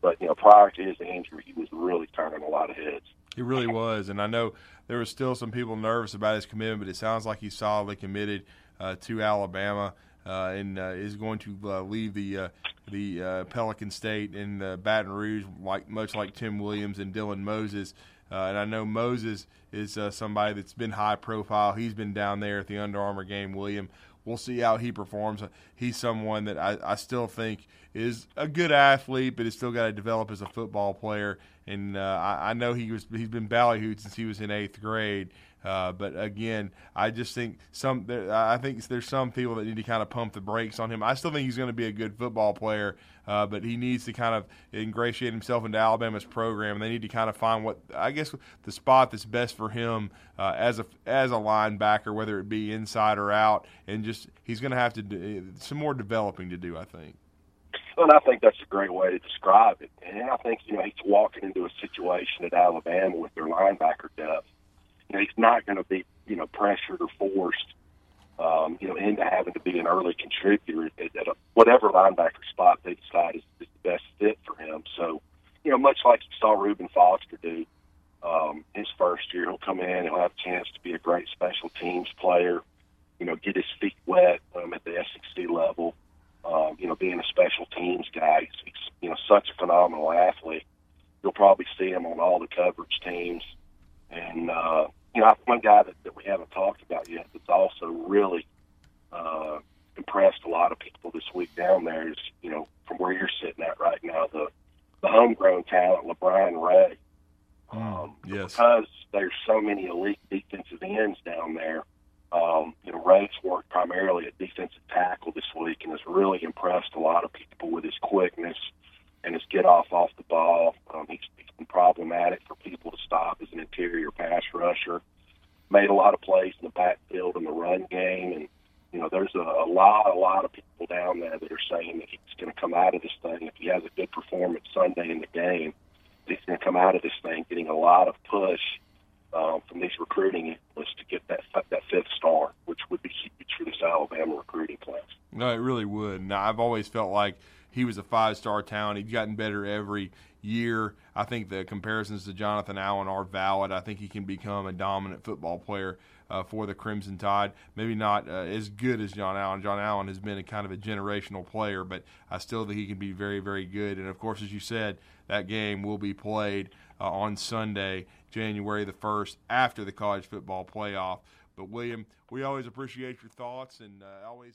But you know, prior to his injury, he was really turning a lot of heads. He really was, and I know there were still some people nervous about his commitment, but it sounds like he's solidly committed uh, to Alabama uh, and uh, is going to uh, leave the uh, the uh, Pelican State in Baton Rouge, like much like Tim Williams and Dylan Moses. and I know Moses is somebody that's been high profile. He's been down there at the Under Armour game. William, we'll see how he performs. He's someone that I, I still think is a good athlete, but has still got to develop as a football player. And uh, I, I know he was he's been ballyhooed since he was in eighth grade. Uh, but again, I just think some. I think there's some people that need to kind of pump the brakes on him. I still think he's going to be a good football player, uh, but he needs to kind of ingratiate himself into Alabama's program. They need to kind of find what I guess the spot that's best for him uh, as a as a linebacker, whether it be inside or out, and just he's going to have to do some more developing to do. I think. And I think that's a great way to describe it. And I think you know he's walking into a situation at Alabama with their linebacker depth you know, he's not going to be, you know, pressured or forced, um, you know, into having to be an early contributor at, at a, whatever linebacker spot they decide is, is the best fit for him. So, you know, much like you saw Reuben Foster do um, his first year, he'll come in, he'll have a chance to be a great special teams player, you know, get his feet wet um, at the SEC level. Um, you know, being a special teams guy, he's, you know such a phenomenal athlete. You'll probably see him on all the coverage teams, and uh, you know, one guy that, that we haven't talked about yet that's also really uh, impressed a lot of people this week down there is, you know, from where you're sitting at right now, the the homegrown talent, LaBryan Ray. Hmm, um, yes. Because there's so many elite defensive ends down there, um, you know, Ray's worked primarily at defensive tackle this week and has really impressed a lot of people with his quickness and his get off off the ball. Um, he's, he's been problematic for people to stop as an interior pass rusher. Made a lot of plays in the backfield in the run game, and you know there's a, a lot, a lot of people down there that are saying that he's going to come out of this thing if he has a good performance Sunday in the game. He's going to come out of this thing getting a lot of push um, from these recruiting analysts to get that that fifth star, which would be huge for this Alabama recruiting class. No, it really would. Now I've always felt like he was a five star talent. He's gotten better every year. I think the comparisons to Jonathan Allen are valid. I think he can become a dominant football player uh, for the Crimson Tide. Maybe not uh, as good as John Allen. John Allen has been a kind of a generational player, but I still think he can be very, very good. And of course, as you said, that game will be played uh, on Sunday, January the 1st, after the college football playoff. But William, we always appreciate your thoughts and uh, always.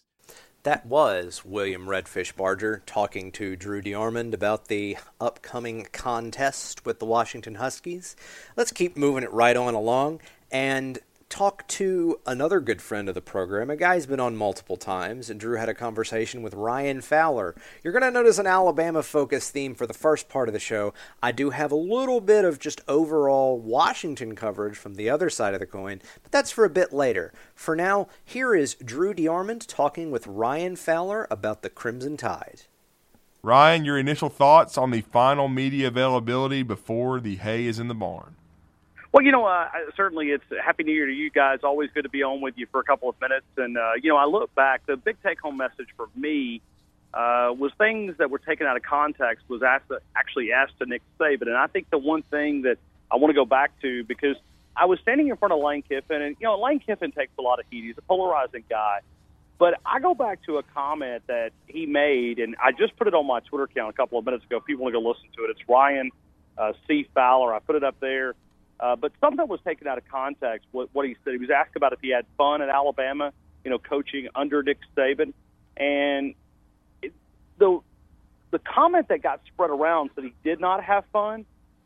That was William Redfish Barger talking to Drew DeArmond about the upcoming contest with the Washington Huskies. Let's keep moving it right on along and talk to another good friend of the program, a guy who's been on multiple times, and Drew had a conversation with Ryan Fowler. You're going to notice an Alabama focused theme for the first part of the show. I do have a little bit of just overall Washington coverage from the other side of the coin, but that's for a bit later. For now, here is Drew DeArmond talking with Ryan Fowler about the Crimson Tide. Ryan, your initial thoughts on the final media availability before the hay is in the barn? Well, you know, uh, certainly it's Happy New Year to you guys. Always good to be on with you for a couple of minutes. And, uh, you know, I look back, the big take home message for me uh, was things that were taken out of context, was asked, actually asked to Nick Saban. And I think the one thing that I want to go back to, because I was standing in front of Lane Kiffin, and, you know, Lane Kiffin takes a lot of heat. He's a polarizing guy. But I go back to a comment that he made, and I just put it on my Twitter account a couple of minutes ago. People want to go listen to it. It's Ryan uh, C. Fowler. I put it up there. Uh, but something was taken out of context. What, what he said, he was asked about if he had fun at Alabama, you know, coaching under Nick Saban, and it, the the comment that got spread around said he did not have fun,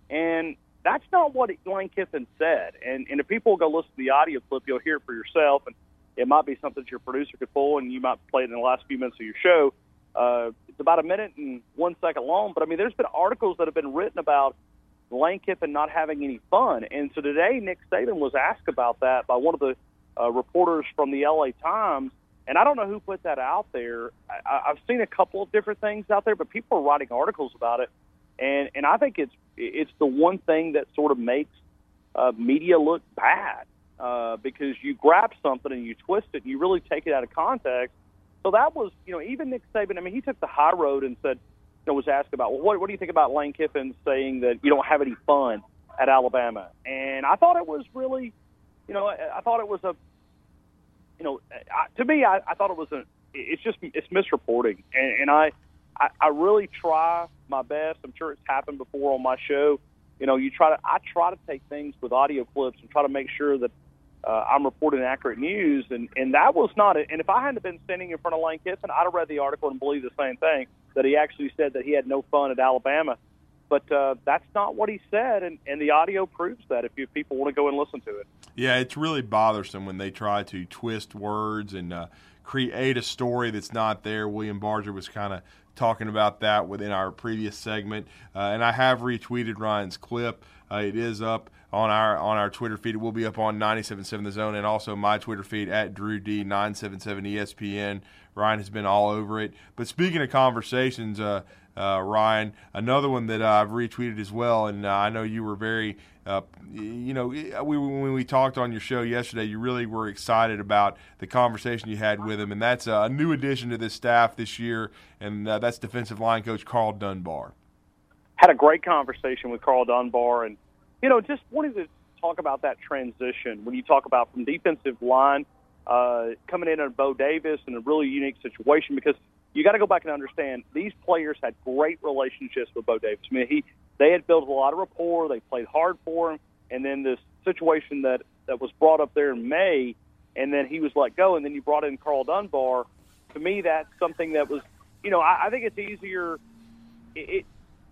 and that's not what Lane Kiffin said. And and if people go listen to the audio clip, you'll hear it for yourself, and it might be something that your producer could pull, and you might play it in the last few minutes of your show. Uh, it's about a minute and one second long, but I mean, there's been articles that have been written about Lane Kiffin not having any fun. And so today, Nick Saban was asked about that by one of the uh, reporters from the LA Times. And I don't know who put that out there. I, I've seen a couple of different things out there, but people are writing articles about it. And, and I think it's, it's the one thing that sort of makes uh, media look bad uh, because you grab something and you twist it and you really take it out of context. So that was, you know, even Nick Saban, I mean, he took the high road and said, know, was asked about, well, what, what do you think about Lane Kiffin saying that you don't have any fun at Alabama? And I thought it was really, you know, I, I thought it was a, you know, I, to me, I, I thought it was a, it's just, it's misreporting. And, and I, I, I really try my best. I'm sure it's happened before on my show. You know, you try to, I try to take things with audio clips and try to make sure that uh, I'm reporting accurate news, and and that was not it. And if I hadn't been standing in front of Lane Kiffin, I'd have read the article and believed the same thing that he actually said that he had no fun at Alabama. but uh, that's not what he said, and, and the audio proves that. If you people want to go and listen to it, yeah, it's really bothersome when they try to twist words and uh, create a story that's not there. William Barger was kind of talking about that within our previous segment, uh, and I have retweeted Ryan's clip. Uh, it is up on our on our Twitter feed. It will be up on 97.7 The Zone and also my Twitter feed at Drew D 977 ESPN. Ryan has been all over it. But speaking of conversations, uh, uh, Ryan, another one that I've retweeted as well, and uh, I know you were very, uh, you know, we, when we talked on your show yesterday, you really were excited about the conversation you had with him, and that's a new addition to this staff this year, and uh, that's defensive line coach Karl Dunbar. Had a great conversation with Karl Dunbar, and you know, just wanted to talk about that transition when you talk about from defensive line uh, coming in on Bo Davis in a really unique situation because you got to go back and understand these players had great relationships with Bo Davis. I mean, he they had built a lot of rapport. They played hard for him, and then this situation that that was brought up there in May, and then he was let go, and then you brought in Karl Dunbar. To me, that's something that was, you know, I, I think it's easier. It, it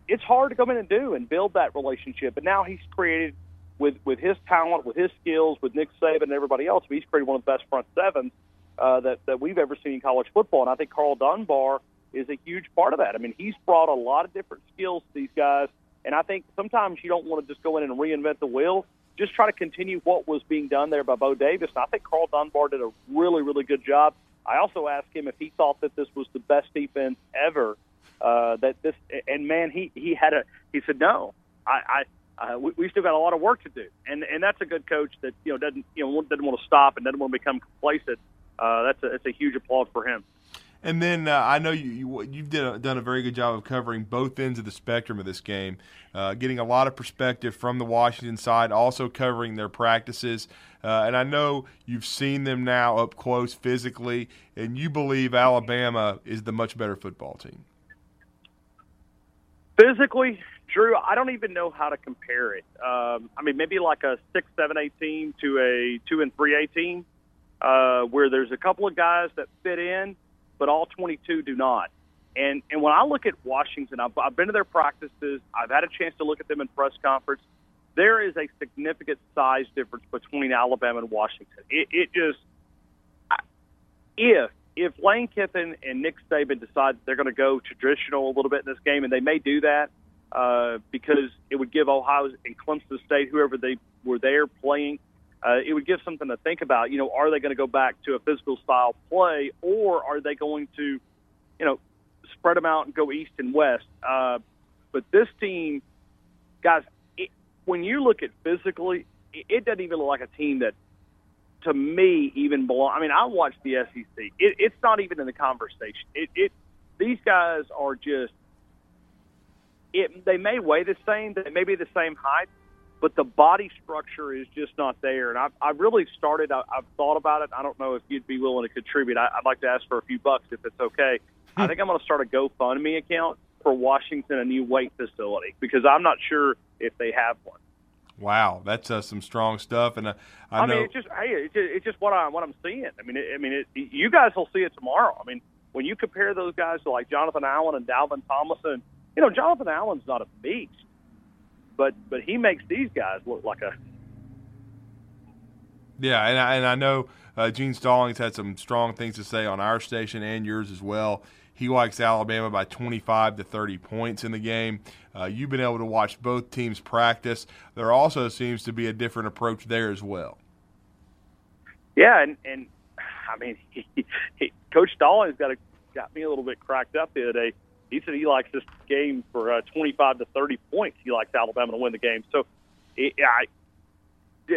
it's hard to come in and do and build that relationship, but now he's created with with his talent, with his skills, with Nick Saban and everybody else. He's created one of the best front sevens uh, that that we've ever seen in college football, and I think Karl Dunbar is a huge part of that. I mean, he's brought a lot of different skills to these guys, and I think sometimes you don't want to just go in and reinvent the wheel. Just try to continue what was being done there by Bo Davis. And I think Karl Dunbar did a really, really good job. I also asked him if he thought that this was the best defense ever. Uh, that this and man, he he had a he said no. I, I uh, we, we still got a lot of work to do, and and that's a good coach that you know doesn't you know doesn't want to stop and doesn't want to become complacent. Uh, that's a that's a huge applause for him. And then uh, I know you, you you've done a, done a very good job of covering both ends of the spectrum of this game, uh, getting a lot of perspective from the Washington side, also covering their practices. Uh, and I know you've seen them now up close physically, and you believe Alabama is the much better football team. Physically, Drew, I don't even know how to compare it. Um, I mean, maybe like a six, seven, eight team to a two and three, eight team, uh, where there's a couple of guys that fit in, but all 22 do not. And and when I look at Washington, I've, I've been to their practices. I've had a chance to look at them in press conference. There is a significant size difference between Alabama and Washington. It, it just if if Lane Kiffin and Nick Saban decide they're going to go traditional a little bit in this game, and they may do that uh, because it would give Ohio and Clemson State, whoever they were there playing, uh, it would give something to think about. You know, are they going to go back to a physical style play, or are they going to, you know, spread them out and go east and west? Uh, but this team, guys, it, when you look at physically, it, it doesn't even look like a team that, to me, even belong. I mean, I watched the SEC. It, it's not even in the conversation. It, it these guys are just it they may weigh the same, they may be the same height, but the body structure is just not there. And I've, I've really started. I, I've thought about it. I don't know if you'd be willing to contribute. I, I'd like to ask for a few bucks if it's okay. I think I'm going to start a GoFundMe account for Washington a new weight facility because I'm not sure if they have one. Wow, that's uh, some strong stuff, and uh, I, I know. mean, it's just hey, it's just, it's just what I what I'm seeing. I mean, it, I mean, it, you guys will see it tomorrow. I mean, when you compare those guys to like Jonathan Allen and Dalvin Tomlinson you know, Jonathan Allen's not a beast, but but he makes these guys look like a. Yeah, and I, and I know uh, Gene Stallings had some strong things to say on our station and yours as well. He likes Alabama by 25 to 30 points in the game. Uh, you've been able to watch both teams practice. There also seems to be a different approach there as well. Yeah, and and I mean, he, he, Coach Stallings got a, got me a little bit cracked up the other day he said he likes this game for uh, 25 to 30 points. He likes Alabama to win the game. So, it, I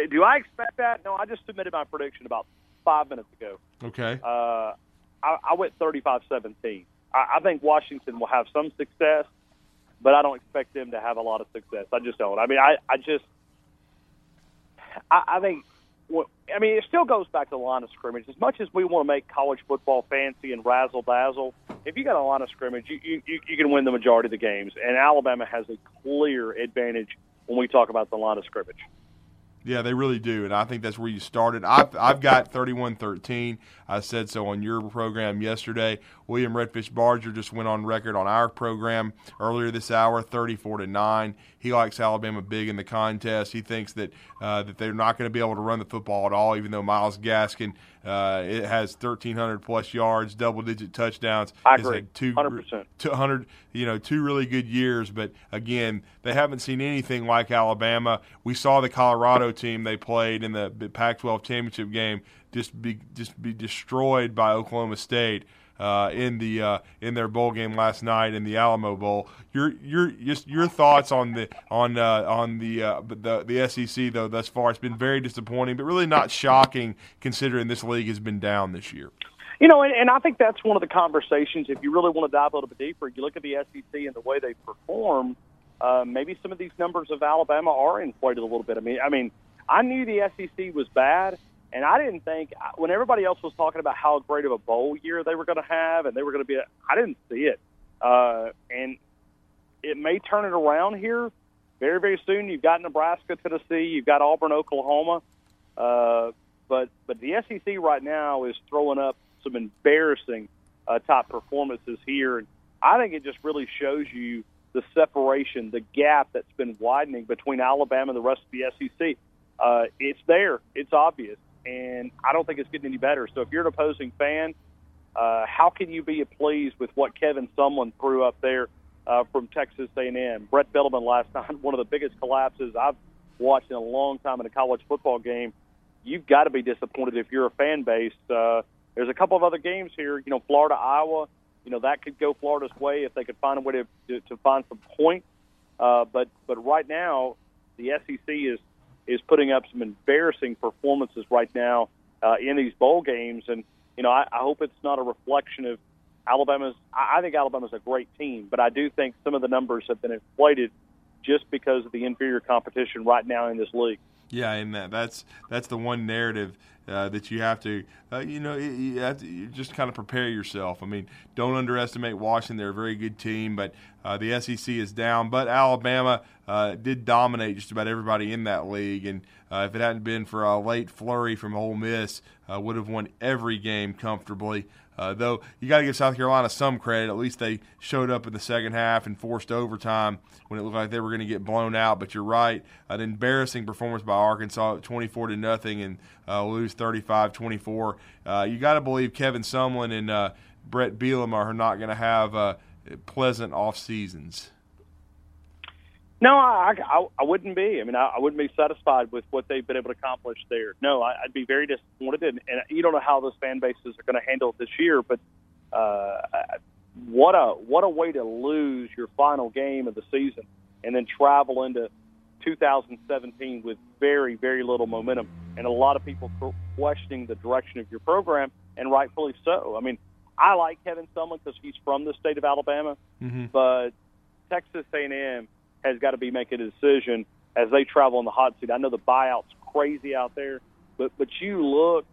do I expect that? No, I just submitted my prediction about five minutes ago. Okay. Uh, I, I went 35-17. I, I think Washington will have some success, but I don't expect them to have a lot of success. I just don't. I mean, I, I just, I, I think I mean, it still goes back to the line of scrimmage. As much as we want to make college football fancy and razzle dazzle, if you got a line of scrimmage, you, you you can win the majority of the games. And Alabama has a clear advantage when we talk about the line of scrimmage. Yeah, they really do, and I think that's where you started. I've, I've got 31-13. I said so on your program yesterday. William Redfish Barger just went on record on our program earlier this hour, 34 to nine. He likes Alabama big in the contest. He thinks that uh, that they're not going to be able to run the football at all, even though Myles Gaskin uh, it has 1,300 plus yards, double digit touchdowns. I agree. Had two, 100%. 200, you know, two really good years. But again, they haven't seen anything like Alabama. We saw the Colorado team they played in the Pac-12 championship game just be just be destroyed by Oklahoma State uh, in the uh, in their bowl game last night in the Alamo Bowl. Your your your thoughts on the on uh, on the, uh, the the SEC though thus far it's been very disappointing, but really not shocking considering this league has been down this year. You know, and, and I think that's one of the conversations. If you really want to dive a little bit deeper, you look at the SEC and the way they perform. Uh, maybe some of these numbers of Alabama are inflated a little bit. I mean, I mean, I knew the SEC was bad, and I didn't think when everybody else was talking about how great of a bowl year they were going to have, and they were going to be, I didn't see it. Uh, and it may turn it around here very, very soon. You've got Nebraska, Tennessee, you've got Auburn, Oklahoma. Uh, but but the SEC right now is throwing up some embarrassing uh, top performances here, and I think it just really shows you the separation, the gap that's been widening between Alabama and the rest of the SEC. Uh, it's there, it's obvious, and I don't think it's getting any better. So if you're an opposing fan, uh, how can you be pleased with what Kevin Sumlin threw up there uh, from Texas A&M? Bret Bielema last night, one of the biggest collapses I've watched in a long time in a college football game. You've got to be disappointed if you're a fan base. Uh, there's a couple of other games here. You know, Florida, Iowa. You know that could go Florida's way if they could find a way to to, to find some points. Uh, but but right now, the SEC is is putting up some embarrassing performances right now uh, in these bowl games. And, you know, I, I hope it's not a reflection of Alabama's. I, I think Alabama's a great team, but I do think some of the numbers have been inflated just because of the inferior competition right now in this league. Yeah, and that, that's that's the one narrative uh, that you have to, uh, you know, you have to you just kind of prepare yourself. I mean, don't underestimate Washington; they're a very good team, but uh, the SEC is down. But Alabama uh, did dominate just about everybody in that league, and uh, if it hadn't been for a late flurry from Ole Miss, uh, would have won every game comfortably. Uh, though you got to give South Carolina some credit. At least they showed up in the second half and forced overtime when it looked like they were going to get blown out. But you're right, an embarrassing performance by Arkansas, 24 to nothing, and uh, lose 35-24. Uh, you got to believe Kevin Sumlin and uh, Bret Bielema are not going to have uh, pleasant off seasons. No, I, I, I wouldn't be. I mean, I, I wouldn't be satisfied with what they've been able to accomplish there. No, I, I'd be very disappointed, and, and you don't know how those fan bases are going to handle it this year. But uh, what a what a way to lose your final game of the season, and then travel into 2017 with very very little momentum, and a lot of people questioning the direction of your program, and rightfully so. I mean, I like Kevin Sumlin because he's from the state of Alabama, mm-hmm. but Texas A&M has got to be making a decision as they travel in the hot seat. I know the buyout's crazy out there, but but you look,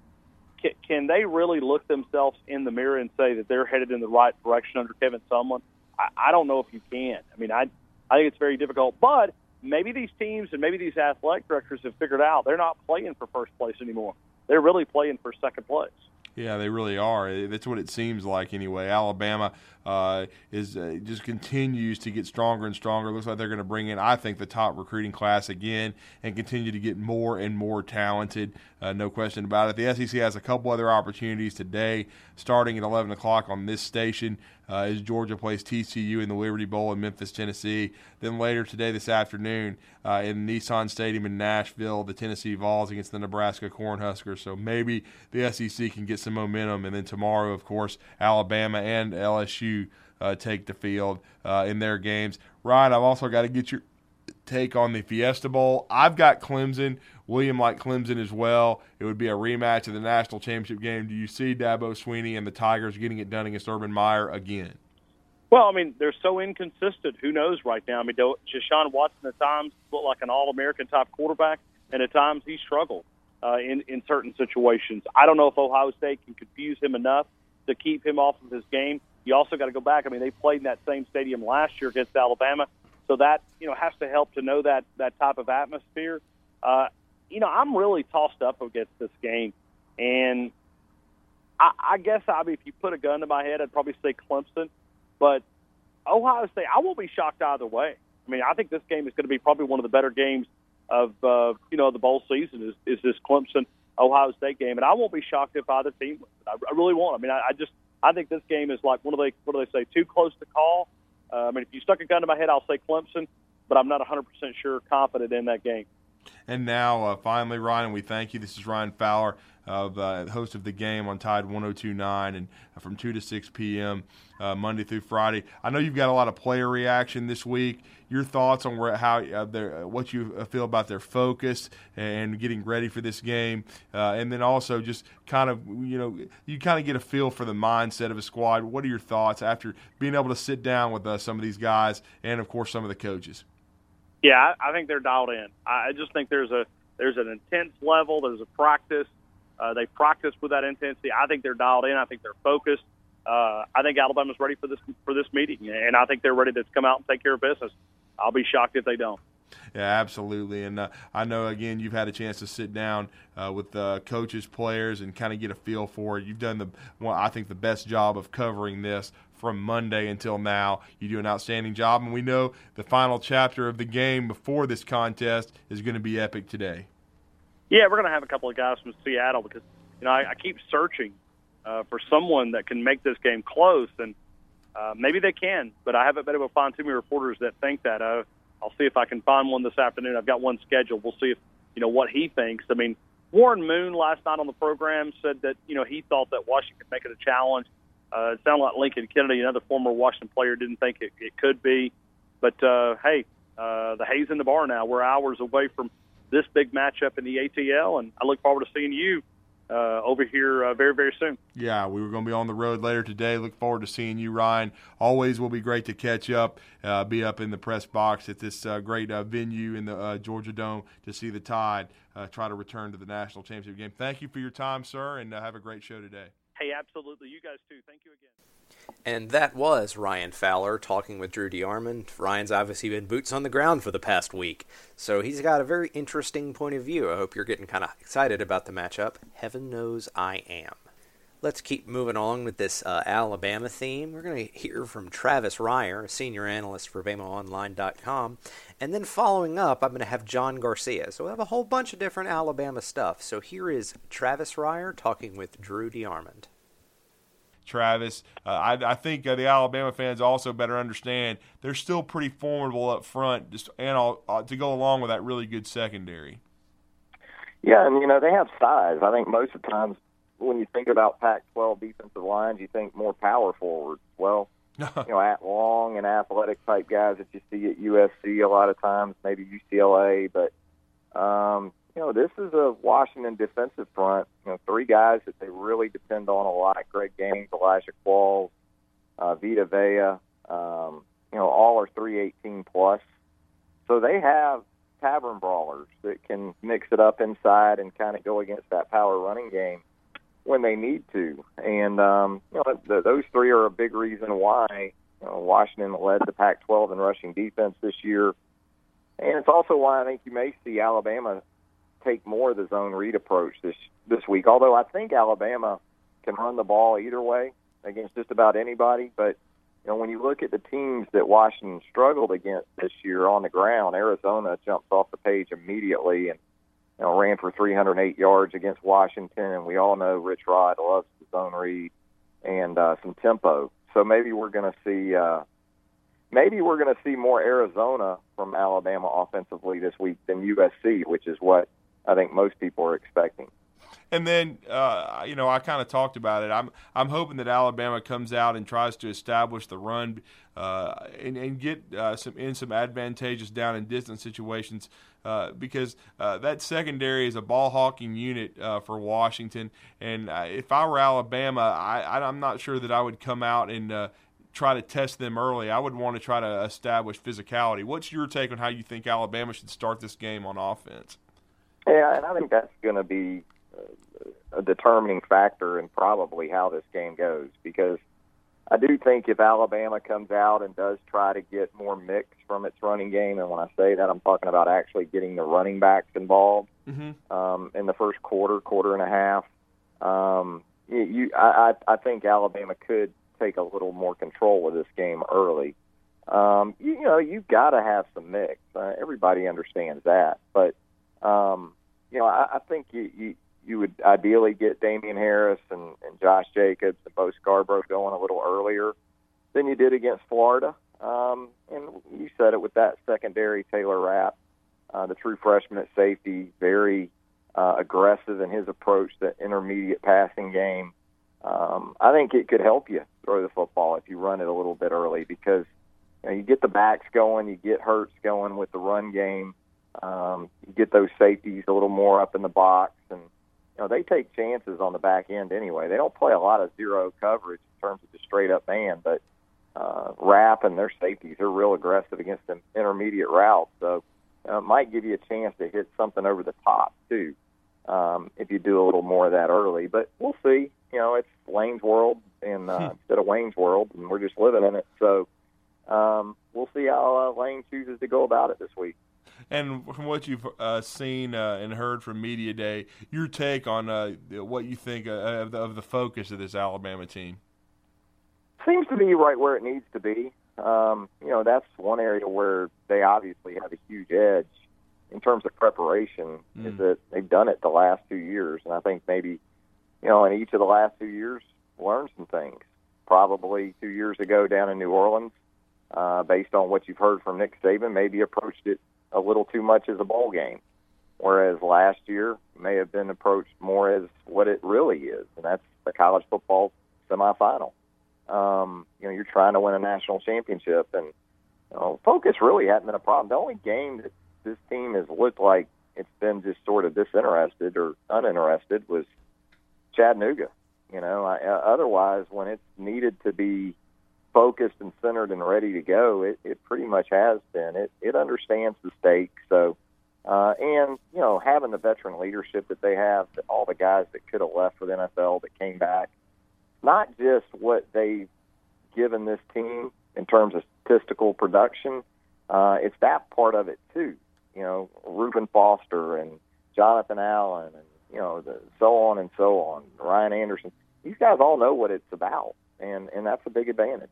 can, can they really look themselves in the mirror and say that they're headed in the right direction under Kevin Sumlin? I, I don't know if you can. I mean, I I think it's very difficult, but maybe these teams and maybe these athletic directors have figured out they're not playing for first place anymore. They're really playing for second place. Yeah, they really are. That's what it seems like anyway. Alabama uh, is uh, just continues to get stronger and stronger. Looks like they're going to bring in, I think, the top recruiting class again and continue to get more and more talented. Uh, no question about it. The SEC has a couple other opportunities today, starting at 11 o'clock on this station. Uh, as Georgia plays TCU in the Liberty Bowl in Memphis, Tennessee. Then later today, this afternoon, uh, in Nissan Stadium in Nashville, the Tennessee Vols against the Nebraska Cornhuskers. So maybe the SEC can get some momentum. And then tomorrow, of course, Alabama and LSU uh, take the field uh, in their games. Ryan, I've also got to get your take on the Fiesta Bowl. I've got Clemson. William like Clemson as well. It would be a rematch of the national championship game. Do you see Dabo Swinney and the Tigers getting it done against Urban Meyer again? Well, I mean, they're so inconsistent. Who knows right now? I mean, Deshaun Watson at times looked like an All-American type quarterback, and at times he struggled uh, in in certain situations. I don't know if Ohio State can confuse him enough to keep him off of his game. You also got to go back. I mean, they played in that same stadium last year against Alabama, so that you know has to help to know that that type of atmosphere. Uh, you know, I'm really tossed up against this game, and I, I guess I mean if you put a gun to my head, I'd probably say Clemson, but Ohio State. I won't be shocked either way. I mean, I think this game is going to be probably one of the better games of uh, you know the bowl season is, is this Clemson Ohio State game, and I won't be shocked if either team. I, I really won't. I mean, I, I just I think this game is like what do they what do they say? Too close to call. Uh, I mean, if you stuck a gun to my head, I'll say Clemson, but I'm not 100% sure confident in that game. And now, uh, finally, Ryan, we thank you. This is Ryan Fowler, of uh, host of the game on Tide 102.9 and from 2 to 6 p.m. Uh, Monday through Friday. I know you've got a lot of player reaction this week. Your thoughts on where, how uh, uh what you uh, feel about their focus and getting ready for this game, uh, and then also just kind of you know you kind of get a feel for the mindset of a squad. What are your thoughts after being able to sit down with uh, some of these guys and of course some of the coaches? Yeah, I, I think they're dialed in. I just think there's a there's an intense level. There's a practice. Uh, they practice with that intensity. I think they're dialed in. I think they're focused. Uh, I think Alabama's ready for this for this meeting, and I think they're ready to come out and take care of business. I'll be shocked if they don't. Yeah, absolutely. And uh, I know, again, you've had a chance to sit down uh, with uh, coaches, players, and kind of get a feel for it. You've done the, well, I think, the best job of covering this from Monday until now. You do an outstanding job, and we know the final chapter of the game before this contest is going to be epic today. Yeah, we're going to have a couple of guys from Seattle because you know I, I keep searching uh, for someone that can make this game close, and uh, maybe they can, but I haven't been able to find too many reporters that think that. Uh, I'll see if I can find one this afternoon. I've got one scheduled. We'll see if you know what he thinks. I mean, Warren Moon last night on the program said that you know he thought that Washington could make it a challenge. Uh, it sounded like Lincoln Kennedy, another former Washington player, didn't think it, it could be. But uh, hey, uh, the hay's in the bar now. We're hours away from this big matchup in the ATL, and I look forward to seeing you uh, over here uh, very, very soon. Yeah, we were going to be on the road later today. Look forward to seeing you, Ryan. Always will be great to catch up, uh, be up in the press box at this uh, great uh, venue in the uh, Georgia Dome to see the Tide try to return to the national championship game. Thank you for your time, sir, and have a great show today. Hey, absolutely. You guys too. Thank you again. And that was Ryan Fowler talking with Drew DeArmond. Ryan's obviously been boots on the ground for the past week, so he's got a very interesting point of view. I hope you're getting kind of excited about the matchup. Heaven knows I am. Let's keep moving on with this uh, Alabama theme. We're going to hear from Travis Reier, a senior analyst for BamaOnline.com. And then following up, I'm going to have John Garcia. So we'll have a whole bunch of different Alabama stuff. So here is Travis Reier talking with Drew DeArmond. Travis. Uh, I, I, think uh, the Alabama fans also better understand they're still pretty formidable up front, just and all, uh, to go along with that really good secondary. Yeah, and you know they have size. I think most of the times when you think about Pac-12 defensive lines, you think more power forwards. Well, you know, at long and athletic type guys that you see at USC a lot of times, maybe UCLA, but um, you know, this is a Washington defensive front. You know, three guys that they really depend on a lot: Greg Gaines, Elijah Qualls, uh, Vita Vea. Um, you know, all are 318 plus. So they have tavern brawlers that can mix it up inside and kind of go against that power running game when they need to. And um, you know, the, those three are a big reason why you know, Washington led the Pac-12 in rushing defense this year. And it's also why I think you may see Alabama take more of the zone read approach this this week. Although I think Alabama can run the ball either way against just about anybody, but you know when you look at the teams that Washington struggled against this year on the ground, Arizona jumps off the page immediately and you know ran for 308 yards against Washington, and we all know Rich Rod loves the zone read and uh, some tempo. So maybe we're going to see. Uh, maybe we're going to see more Arizona from Alabama offensively this week than USC, which is what I think most people are expecting. And then, uh, you know, I kind of talked about it. I'm I'm hoping that Alabama comes out and tries to establish the run uh, and, and get uh, some in some advantageous down and distance situations uh, because uh, that secondary is a ball hawking unit uh, for Washington. And if I were Alabama, I, I'm not sure that I would come out and try to test them early. I would want to try to establish physicality. What's your take on how you think Alabama should start this game on offense? Yeah, and I think that's going to be uh, a determining factor in probably how this game goes because I do think if Alabama comes out and does try to get more mix from its running game, and when I say that, I'm talking about actually getting the running backs involved mm-hmm. um, in the first quarter, quarter and a half. Um, you, you I, I think Alabama could take a little more control of this game early. Um, you, you know, you've got to have some mix. Uh, everybody understands that, but um, you know, I, I think you, you you would ideally get Damien Harris and, and Josh Jacobs and Bo Scarborough going a little earlier than you did against Florida. Um, and you said it with that secondary Taylor Rapp, uh, the true freshman at safety, very uh, aggressive in his approach to intermediate passing game. Um, I think it could help you throw the football if you run it a little bit early because you, know, you get the backs going, you get Hurts going with the run game, um, you get those safeties a little more up in the box, and you know they take chances on the back end anyway. They don't play a lot of zero coverage in terms of just straight up man, but uh, Rapp and their safeties are real aggressive against them intermediate routes. So uh, it might give you a chance to hit something over the top too um, if you do a little more of that early. But we'll see. You know, it's Lane's world and uh, hmm. instead of Wayne's world, and we're just living in it. So um, we'll see how uh, Lane chooses to go about it this week. And from what you've uh, seen uh, and heard from media day, your take on uh, what you think uh, of the, of the focus of this Alabama team seems to be right where it needs to be. Um, you know, that's one area where they obviously have a huge edge in terms of preparation. Mm. Is that they've done it the last two years, and I think maybe, you know, in each of the last two years, learned some things. Probably two years ago down in New Orleans, uh, based on what you've heard from Nick Saban, maybe approached it a little too much as a bowl game, whereas last year may have been approached more as what it really is, and that's the college football semifinal. Um, you know, you're trying to win a national championship, and you know, focus really hadn't been a problem. The only game that this team has looked like it's been just sort of disinterested or uninterested was Chattanooga. You know, I, uh, otherwise, when it's needed to be focused and centered and ready to go, it, it pretty much has been. It it understands the stakes. So, uh, and you know, having the veteran leadership that they have, all the guys that could have left the NFL that came back, not just what they've given this team in terms of statistical production, uh, it's that part of it too. You know, Reuben Foster and Jonathan Allen and you know the, so on and so on. Ryan Anderson. These guys all know what it's about, and and that's a big advantage.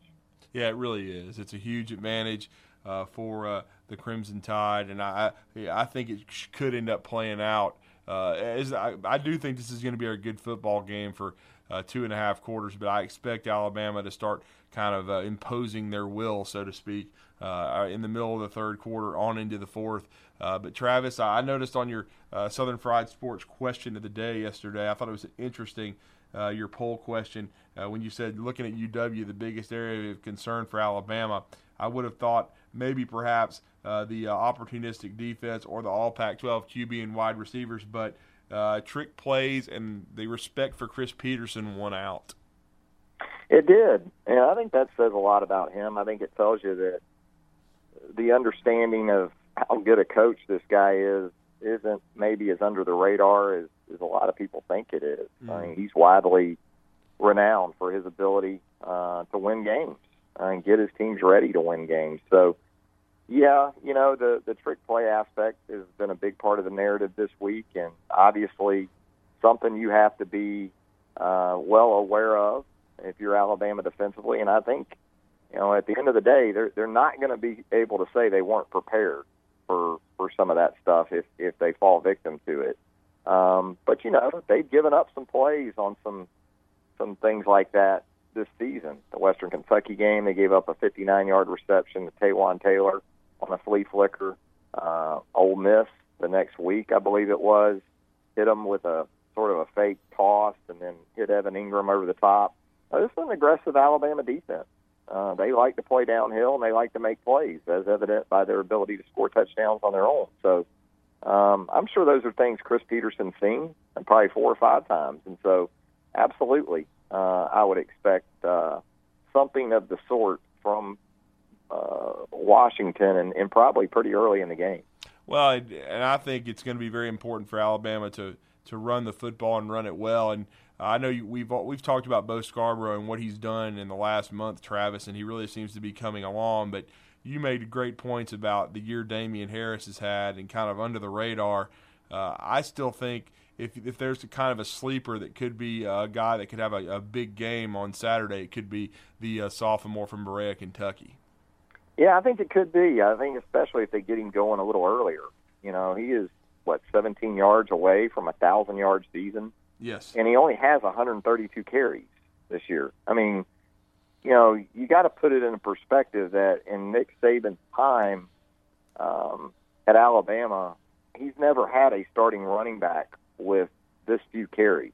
Yeah, it really is. It's a huge advantage uh, for uh, the Crimson Tide, and I I think it could end up playing out. Uh, as I, I do think this is going to be a good football game for uh, two and a half quarters, but I expect Alabama to start kind of uh, imposing their will, so to speak, uh, in the middle of the third quarter on into the fourth. Uh, but Travis, I noticed on your uh, Southern Fried Sports question of the day yesterday, I thought it was interesting. Uh, your poll question when you said looking at UW, the biggest area of concern for Alabama, I would have thought maybe perhaps the opportunistic defense or the All Pac-12 QB and wide receivers, but uh, trick plays, and the respect for Chris Petersen won out. It did, and I think that says a lot about him. I think it tells you that the understanding of how good a coach this guy is isn't maybe as under the radar as, as a lot of people think it is. Mm. I mean, he's widely renowned for his ability uh, to win games and get his teams ready to win games. So yeah, you know the the trick play aspect has been a big part of the narrative this week, and obviously something you have to be uh, well aware of if you're Alabama defensively. And I think you know at the end of the day, they're they're not going to be able to say they weren't prepared for for some of that stuff if if they fall victim to it. Um, but you know they've given up some plays on some some things like that this season. The Western Kentucky game, they gave up a 59 yard reception to Taywan Taylor on a flea flicker. Uh, Ole Miss the next week, I believe it was, hit them with a sort of a fake toss and then hit Evan Engram over the top. Uh, this is an aggressive Alabama defense. Uh, they like to play downhill and they like to make plays, as evident by their ability to score touchdowns on their own. So um, I'm sure those are things Chris Petersen's seen, probably four or five times. And so, absolutely, uh, I would expect uh, something of the sort from uh, Washington, and, and probably pretty early in the game. Well, and I think it's going to be very important for Alabama to to run the football and run it well. And I know we've we've talked about Bo Scarborough and what he's done in the last month, Travis, and he really seems to be coming along. But you made great points about the year Damien Harris has had and kind of under the radar. Uh, I still think if if there's a kind of a sleeper that could be a guy that could have a, a big game on Saturday, it could be the uh, sophomore from Berea, Kentucky. Yeah, I think it could be. I think especially if they get him going a little earlier. You know, he is what 17 yards away from a thousand yard season. Yes, and he only has 132 carries this year. I mean, you know, you got to put it in perspective that in Nick Saban's time um, at Alabama, he's never had a starting running back with this few carries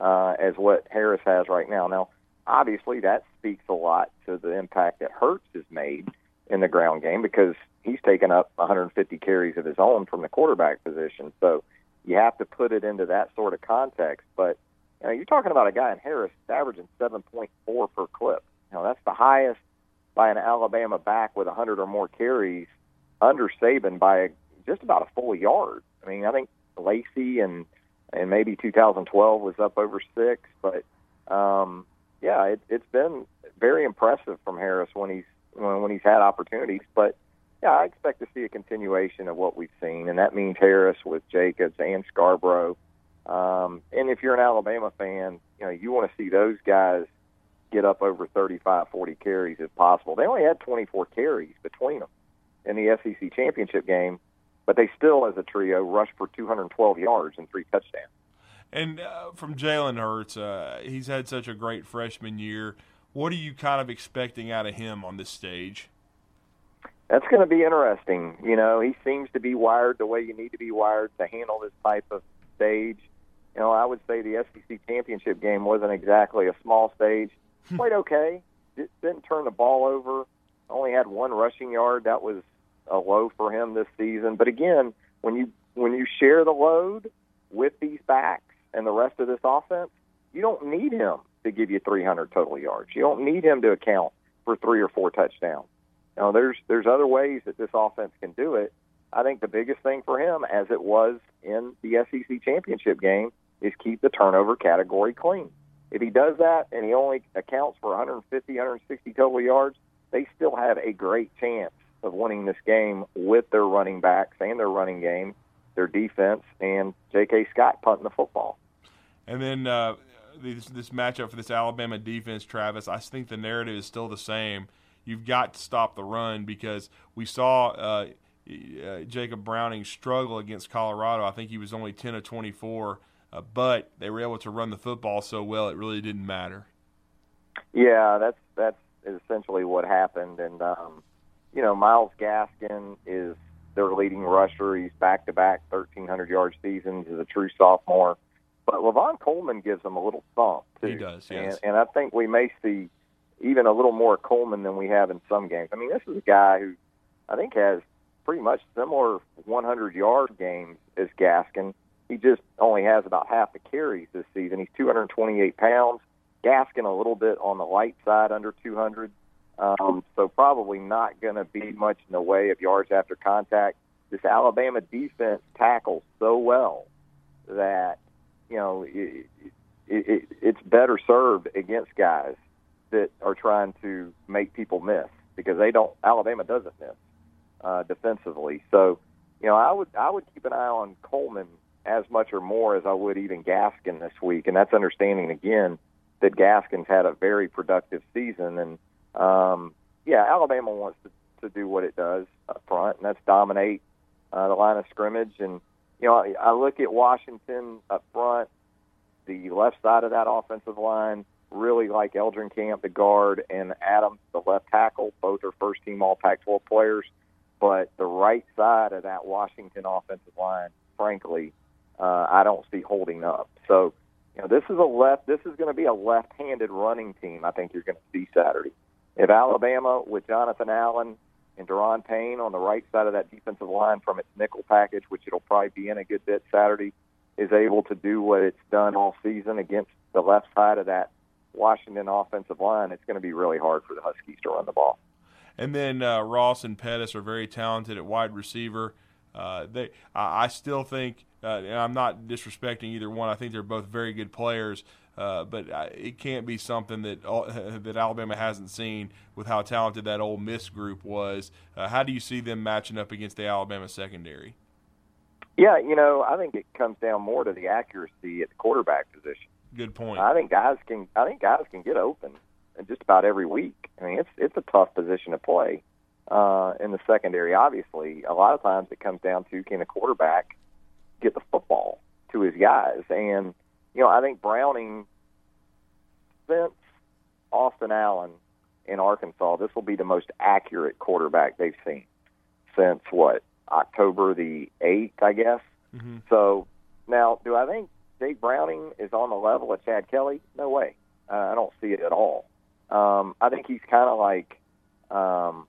uh, as what Harris has right now. Now, obviously, that speaks a lot to the impact that Hurts has made in the ground game because he's taken up 150 carries of his own from the quarterback position. So you have to put it into that sort of context. But you know, you're talking about a guy in Harris averaging 7.4 per clip. Know, that's the highest by an Alabama back with 100 or more carries under Saban by just about a full yard. I mean, I think Lacy and and maybe 2012 was up over six, but um, yeah, it, it's been very impressive from Harris when he's when, when he's had opportunities. But yeah, I expect to see a continuation of what we've seen, and that means Harris with Jacobs and Scarborough. Um, and if you're an Alabama fan, you know you want to see those guys get up over 35, 40 carries if possible. They only had 24 carries between them in the SEC championship game, but they still, as a trio, rushed for 212 yards and three touchdowns. And uh, from Jalen Hurts, uh, he's had such a great freshman year. What are you kind of expecting out of him on this stage? That's going to be interesting. You know, he seems to be wired the way you need to be wired to handle this type of stage. You know, I would say the SEC championship game wasn't exactly a small stage. Played okay. Didn't turn the ball over. Only had one rushing yard. That was a low for him this season. But again, when you when you share the load with these backs and the rest of this offense, you don't need him to give you 300 total yards. You don't need him to account for three or four touchdowns. Now, there's there's other ways that this offense can do it. I think the biggest thing for him, as it was in the SEC championship game, is keep the turnover category clean. If he does that and he only accounts for 150, 160 total yards, they still have a great chance of winning this game with their running backs and their running game, their defense, and J.K. Scott punting the football. And then uh, this, this matchup for this Alabama defense, Travis, I think the narrative is still the same. You've got to stop the run because we saw uh, uh, Jacob Browning struggle against Colorado. I think he was only 10 of 24, uh, but they were able to run the football so well it really didn't matter. Yeah, that's that's essentially what happened, and um, you know, Myles Gaskin is their leading rusher. He's back to back 1,300 yard seasons as a true sophomore. But Lavon Coleman gives them a little thump, too. He does, yes. And, and I think we may see even a little more Coleman than we have in some games. I mean, this is a guy who I think has pretty much similar 100 yard games as Gaskin. He just only has about half the carries this season. He's 228 pounds. Gaskin a little bit on the light side, under 200. Um, so probably not going to be much in the way of yards after contact. This Alabama defense tackles so well that you know it, it, it, it's better served against guys that are trying to make people miss because they don't. Alabama doesn't miss uh, defensively. So you know I would I would keep an eye on Coleman as much or more as I would even Gaskin this week, and that's understanding again that Gaskin's had a very productive season and um, yeah, Alabama wants to, to do what it does up front, and that's dominate uh, the line of scrimmage. And you know, I, I look at Washington up front, the left side of that offensive line. Really like Eldrenkamp, the guard, and Adams, the left tackle. Both are first team All Pac-12 players. But the right side of that Washington offensive line, frankly, uh, I don't see holding up. So, you know, this is a left. This is going to be a left-handed running team. I think you're going to see Saturday. If Alabama, with Jonathan Allen and Daron Payne on the right side of that defensive line from its nickel package, which it'll probably be in a good bit Saturday, is able to do what it's done all season against the left side of that Washington offensive line, it's going to be really hard for the Huskies to run the ball. And then uh, Ross and Pettis are very talented at wide receiver. Uh, they, I, I still think, uh, and I'm not disrespecting either one. I think they're both very good players. Uh, but it can't be something that uh, that Alabama hasn't seen with how talented that old Miss group was. Uh, how do you see them matching up against the Alabama secondary? Yeah, you know, I think it comes down more to the accuracy at the quarterback position. Good point. I think guys can. I think guys can get open just about every week. I mean, it's it's a tough position to play uh, in the secondary. Obviously, a lot of times it comes down to can a quarterback get the football to his guys, and you know, I think Browning since Austin Allen in Arkansas, this will be the most accurate quarterback they've seen since what October the eighth, I guess. Mm-hmm. So now, do I think Jake Browning is on the level of Chad Kelly? No way. Uh, I don't see it at all. Um, I think he's kind of like, um,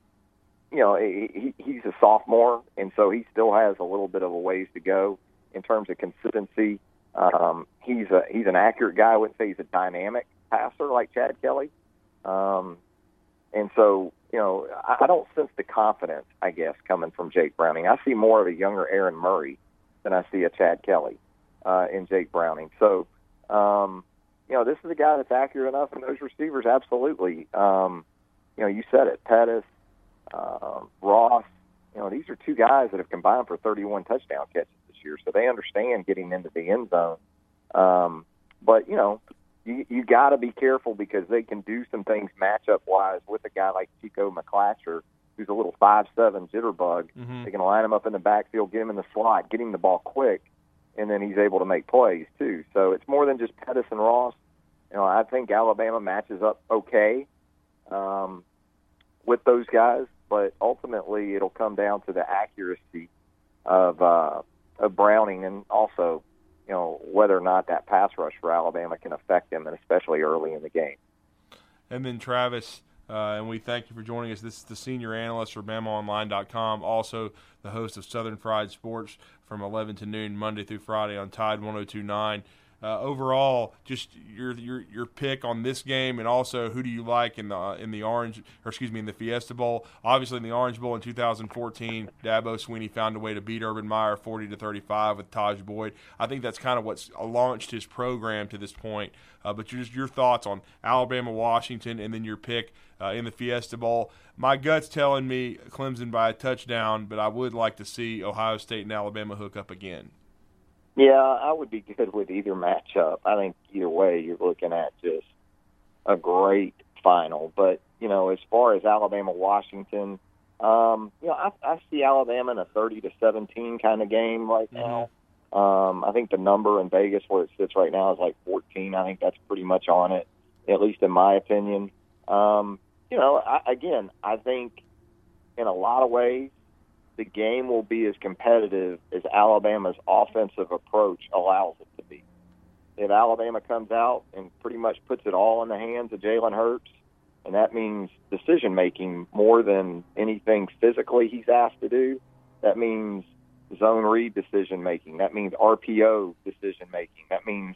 you know, he, he's a sophomore, and so he still has a little bit of a ways to go in terms of consistency. Um, he's a he's an accurate guy. I wouldn't say he's a dynamic passer like Chad Kelly. Um, and so, you know, I, I don't sense the confidence, I guess, coming from Jake Browning. I see more of a younger Aaron Murray than I see a Chad Kelly uh, in Jake Browning. So, um, you know, this is a guy that's accurate enough in those receivers. Absolutely. Um, you know, you said it, Pettis, uh, Ross. You know, these are two guys that have combined for 31 touchdown catches this year, so they understand getting into the end zone. Um, but you know, you you got to be careful because they can do some things matchup wise with a guy like Chico McClatcher, who's a little five seven jitterbug. Mm-hmm. They can line him up in the backfield, get him in the slot, get him the ball quick, and then he's able to make plays too. So it's more than just Pettis and Ross. You know, I think Alabama matches up okay um, with those guys, but ultimately it'll come down to the accuracy of uh, of Browning and also you know, whether or not that pass rush for Alabama can affect them, and especially early in the game. And then Travis, uh, and we thank you for joining us. This is the senior analyst for BamaOnline.com, also the host of Southern Fried Sports from 11 to noon Monday through Friday on Tide 102.9. Uh, overall, just your your your pick on this game, and also who do you like in the in the Orange, or excuse me, in the Fiesta Bowl? Obviously, in the Orange Bowl in 2014, Dabo Swinney found a way to beat Urban Meyer 40 to 35 with Tajh Boyd. I think that's kind of what's launched his program to this point. Uh, but just your thoughts on Alabama, Washington, and then your pick uh, in the Fiesta Bowl. My gut's telling me Clemson by a touchdown, but I would like to see Ohio State and Alabama hook up again. Yeah, I would be good with either matchup. I think either way, you're looking at just a great final. But you know, as far as Alabama Washington, um, you know, I, I see Alabama in a 30 to 17 kind of game right now. Um, I think the number in Vegas where it sits right now is like 14. I think that's pretty much on it, at least in my opinion. Um, you know, I, again, I think in a lot of ways, the game will be as competitive as Alabama's offensive approach allows it to be. If Alabama comes out and pretty much puts it all in the hands of Jalen Hurts, and that means decision making more than anything physically he's asked to do, that means zone read decision making. That means RPO decision making. That means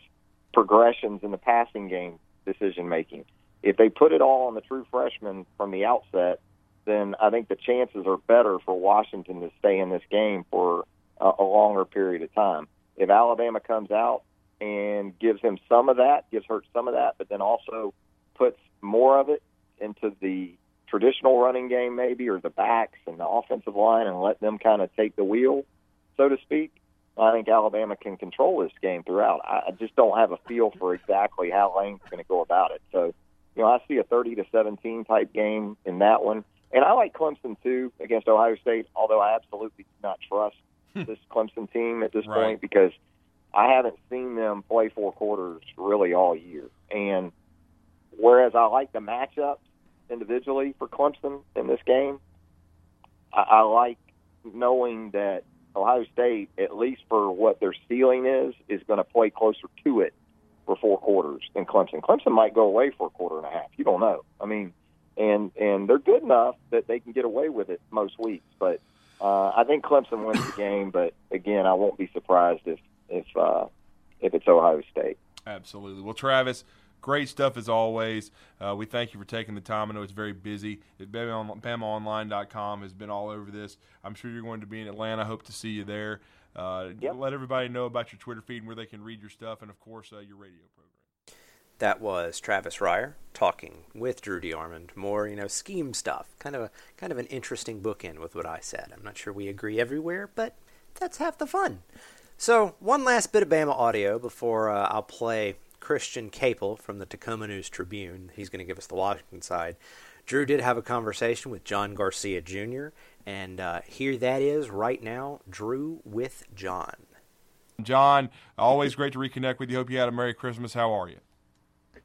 progressions in the passing game decision making. If they put it all on the true freshman from the outset, then I think the chances are better for Washington to stay in this game for a, a longer period of time. If Alabama comes out and gives him some of that, gives Hurts some of that, but then also puts more of it into the traditional running game, maybe, or the backs and the offensive line, and let them kind of take the wheel, so to speak. I think Alabama can control this game throughout. I just don't have a feel for exactly how Lane's going to go about it. So, you know, I see a 30 to 17 type game in that one. And I like Clemson too against Ohio State, although I absolutely do not trust hmm. this Clemson team at this Right. point because I haven't seen them play four quarters really all year. And whereas I like the matchups individually for Clemson in this game, I, I like knowing that Ohio State, at least for what their ceiling is, is going to play closer to it for four quarters than Clemson. Clemson might go away for a quarter and a half. You don't know. I mean, and and they're good enough that they can get away with it most weeks. But uh, I think Clemson wins the game. But again, I won't be surprised if if uh, if it's Ohio State. Absolutely. Well, Travis, great stuff as always. Uh, we thank you for taking the time. I know it's very busy. Bama- BamaOnline.com has been all over this. I'm sure you're going to be in Atlanta. Hope to see you there. Uh, Yep. Let everybody know about your Twitter feed and where they can read your stuff, and of course, uh, your radio program. That was Travis Reier talking with Drew DeArmond. More, you know, scheme stuff. Kind of a kind of an interesting bookend with what I said. I'm not sure we agree everywhere, but that's half the fun. So, one last bit of Bama audio before uh, I'll play Christian Caple from the Tacoma News Tribune. He's going to give us the Washington side. Drew did have a conversation with John Garcia Jr., and uh, here that is right now Drew with John. John, always great to reconnect with you. Hope you had a Merry Christmas. How are you?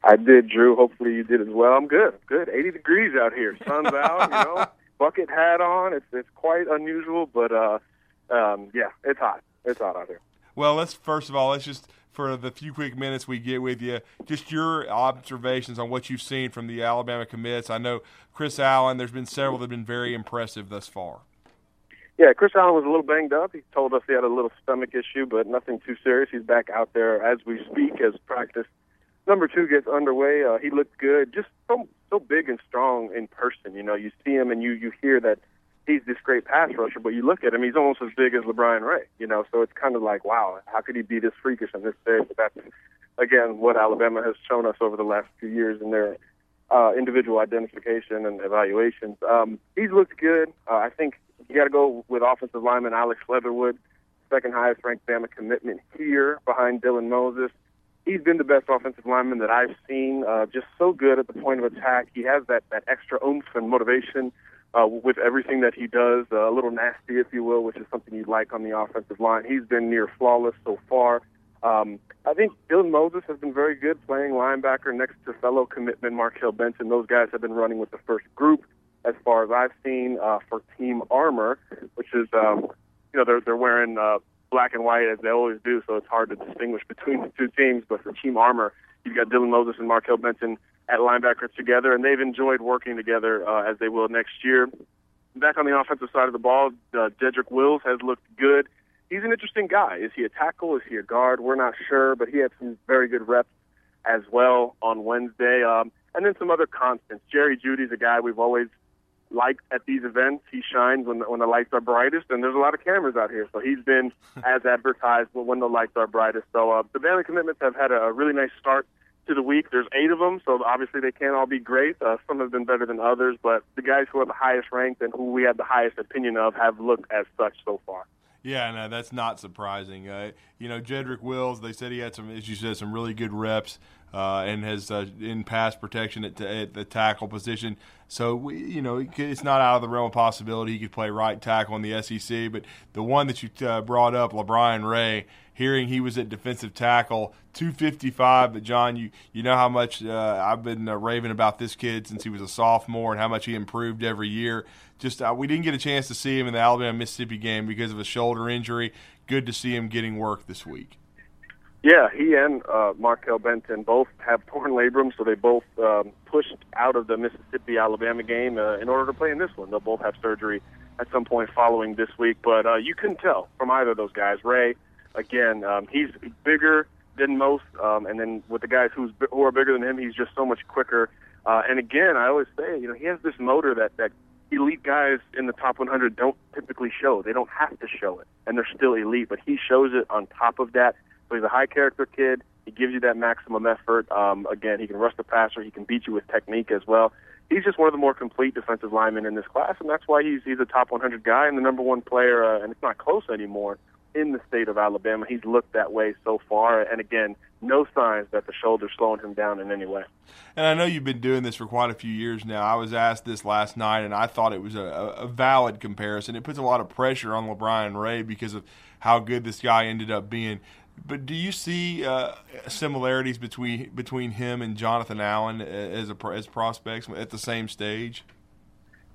I did, Drew. Hopefully you did as well. I'm good. Good. 80 degrees out here. Sun's out, you know. Bucket hat on. It's it's quite unusual, but uh um yeah, it's hot. It's hot out here. Well, let's first of all, let's just for the few quick minutes we get with you, just your observations on what you've seen from the Alabama commits. I know Chris Allen, there's been several that have been very impressive thus far. Yeah, Chris Allen was a little banged up. He told us he had a little stomach issue, but nothing too serious. He's back out there as we speak as practice number two gets underway. Uh, he looked good, just so so big and strong in person. You know, you see him and you you hear that he's this great pass rusher, but you look at him, he's almost as big as LaBryan Ray. You know, so it's kind of like, wow, how could he be this freakish and this big? But that's again what Alabama has shown us over the last few years in their uh, individual identification and evaluations. Um, he's looked good. Uh, I think you got to go with offensive lineman Alex Leatherwood, second highest ranked Bama commitment here behind Dylan Moses he's been the best offensive lineman that I've seen. Uh, just so good at the point of attack. He has that that extra oomph and motivation uh, with everything that he does. Uh, a little nasty, if you will, which is something you like on the offensive line. He's been near flawless so far. Um, I think Dylan Moses has been very good playing linebacker next to fellow commitment Markail Benton. Those guys have been running with the first group as far as I've seen uh, for team armor, which is um, you know they're they're wearing uh, black and white as they always do, so it's hard to distinguish between the two teams. But for Team Armor, you've got Dylan Moses and Markail Benton at linebacker together, and they've enjoyed working together uh, as they will next year. Back on the offensive side of the ball, uh, Jedrick Wills has looked good. He's an interesting guy. Is he a tackle? Is he a guard? We're not sure, but he had some very good reps as well on Wednesday. Um, and then some other constants. Jerry Jeudy's a guy we've always like at these events. He shines when the, when the lights are brightest, and there's a lot of cameras out here. So he's been as advertised when the lights are brightest. So uh, the Bama commitments have had a really nice start to the week. There's eight of them, so obviously they can't all be great. Uh, some have been better than others, but the guys who are the highest ranked and who we have the highest opinion of have looked as such so far. Yeah, no, that's not surprising. Uh, you know, Jedrick Wills, they said he had some, as you said, some really good reps uh, and has uh, in pass protection at, at, the tackle position. So we, you know, it's not out of the realm of possibility he could play right tackle in the SEC. But the one that you uh, brought up, LaBryan Ray, hearing he was at defensive tackle, 255. But John, you you know how much uh, I've been uh, raving about this kid since he was a sophomore and how much he improved every year. Just uh, we didn't get a chance to see him in the Alabama Mississippi game because of a shoulder injury. Good to see him getting work this week. Yeah, he and uh, Markail Benton both have torn labrums, so they both um, pushed out of the Mississippi Alabama game uh, in order to play in this one. They'll both have surgery at some point following this week, but uh, you can tell from either of those guys. Ray, again, um, he's bigger than most, um, and then with the guys who's who are bigger than him, he's just so much quicker. Uh, and again, I always say, you know, he has this motor that that elite guys in the top 100 don't typically show. They don't have to show it, and they're still elite. But he shows it on top of that so he's a high character kid. He gives you that maximum effort. Um, again, he can rush the passer. He can beat you with technique as well. He's just one of the more complete defensive linemen in this class, and that's why he's he's a top 100 guy and the number one player. Uh, and it's not close anymore in the state of Alabama. He's looked that way so far, and again, no signs that the shoulder's slowing him down in any way. And I know you've been doing this for quite a few years now. I was asked this last night, and I thought it was a, a valid comparison. It puts a lot of pressure on LaBryan Ray because of how good this guy ended up being. But do you see uh, similarities between between him and Jonathan Allen as a, as prospects at the same stage?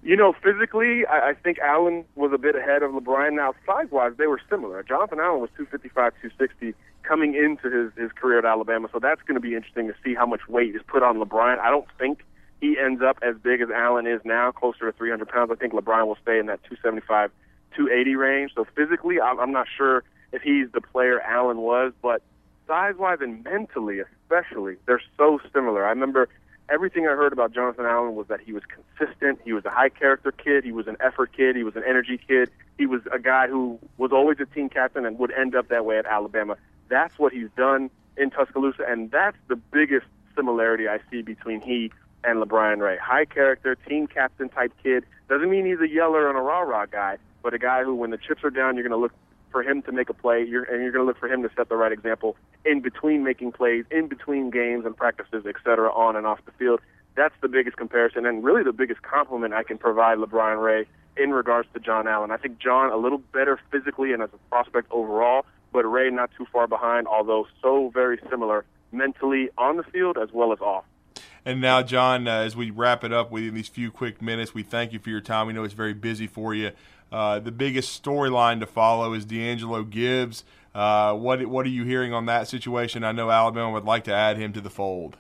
You know, physically, I, I think Allen was a bit ahead of LaBryan. Now, size-wise, they were similar. Jonathan Allen was 255, 260 coming into his, his career at Alabama, so that's going to be interesting to see how much weight is put on LaBryan. I don't think he ends up as big as Allen is now, closer to 300 pounds. I think LaBryan will stay in that 275, 280 range. So physically, I'm, I'm not sure – if he's the player Allen was, but size wise and mentally especially, they're so similar. I remember everything I heard about Jonathan Allen was that he was consistent, he was a high character kid, he was an effort kid, he was an energy kid, he was a guy who was always a team captain and would end up that way at Alabama. That's what he's done in Tuscaloosa, and that's the biggest similarity I see between he and LaBryan Ray. High character, team captain type kid. Doesn't mean he's a yeller and a rah rah guy, but a guy who, when the chips are down, you're going to look for him to make a play, you're, and you're going to look for him to set the right example in between making plays, in between games and practices, et cetera, on and off the field. That's the biggest comparison, and really the biggest compliment I can provide LaBryan Ray in regards to John Allen. I think John a little better physically and as a prospect overall, but Ray not too far behind, although so very similar mentally on the field as well as off. And now, John, uh, as we wrap it up with these few quick minutes, we thank you for your time. We know it's very busy for you. Uh, the biggest storyline to follow is D'Angelo Gibbs. Uh, what what are you hearing on that situation? I know Alabama would like to add him to the fold.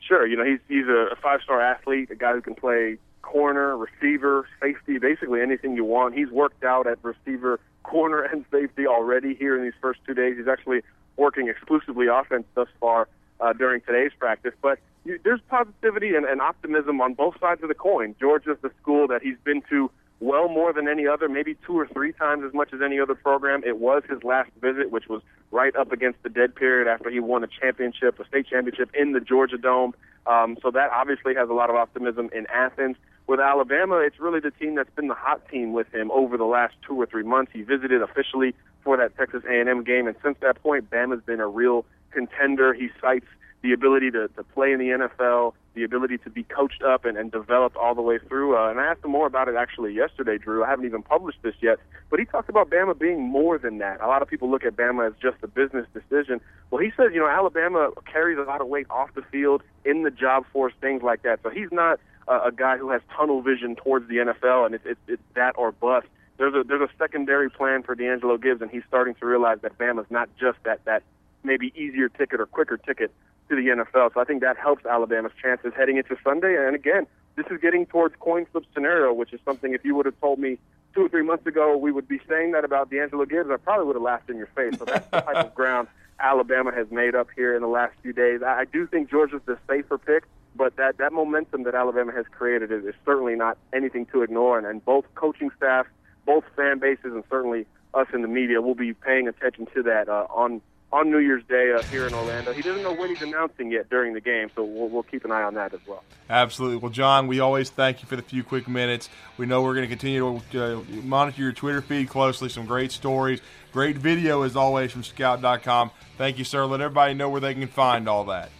Sure, you know he's he's a five star athlete, a guy who can play corner, receiver, safety, basically anything you want. He's worked out at receiver, corner, and safety already here in these first two days. He's actually working exclusively offense thus far uh, during today's practice, but there's positivity and, and optimism on both sides of the coin. Georgia's the school that he's been to well more than any other, maybe two or three times as much as any other program. It was his last visit, which was right up against the dead period after he won a championship, a state championship in the Georgia Dome. Um, so that obviously has a lot of optimism in Athens. With Alabama, it's really the team that's been the hot team with him over the last two or three months. He visited officially for that Texas A&M game, and since that point, Bama's been a real contender. He cites the ability to, to play in the NFL, the ability to be coached up and, and developed all the way through. Uh, and I asked him more about it actually yesterday, Drew. I haven't even published this yet, but he talked about Bama being more than that. A lot of people look at Bama as just a business decision. Well, he says, you know, Alabama carries a lot of weight off the field, in the job force, things like that. So he's not uh, a guy who has tunnel vision towards the NFL, and it's, it's, it's that or bust. There's a there's a secondary plan for D'Angelo Gibbs, and he's starting to realize that Bama's not just that that maybe easier ticket or quicker ticket to the NFL. So I think that helps Alabama's chances heading into Sunday. And again, this is getting towards coin flip scenario, which is something if you would have told me two or three months ago we would be saying that about D'Angelo Gibbs, I probably would have laughed in your face. So that's the type of ground Alabama has made up here in the last few days. I do think Georgia's the safer pick, but that, that momentum that Alabama has created is, is certainly not anything to ignore. And, and both coaching staff, both fan bases, and certainly us in the media will be paying attention to that uh, on on New Year's Day uh, here in Orlando. He doesn't know when he's announcing yet during the game, so we'll, we'll keep an eye on that as well. Absolutely. Well, John, we always thank you for the few quick minutes. We know we're going to continue to uh, monitor your Twitter feed closely. Some great stories, great video as always from Scout.com. Thank you, sir. Let everybody know where they can find all that.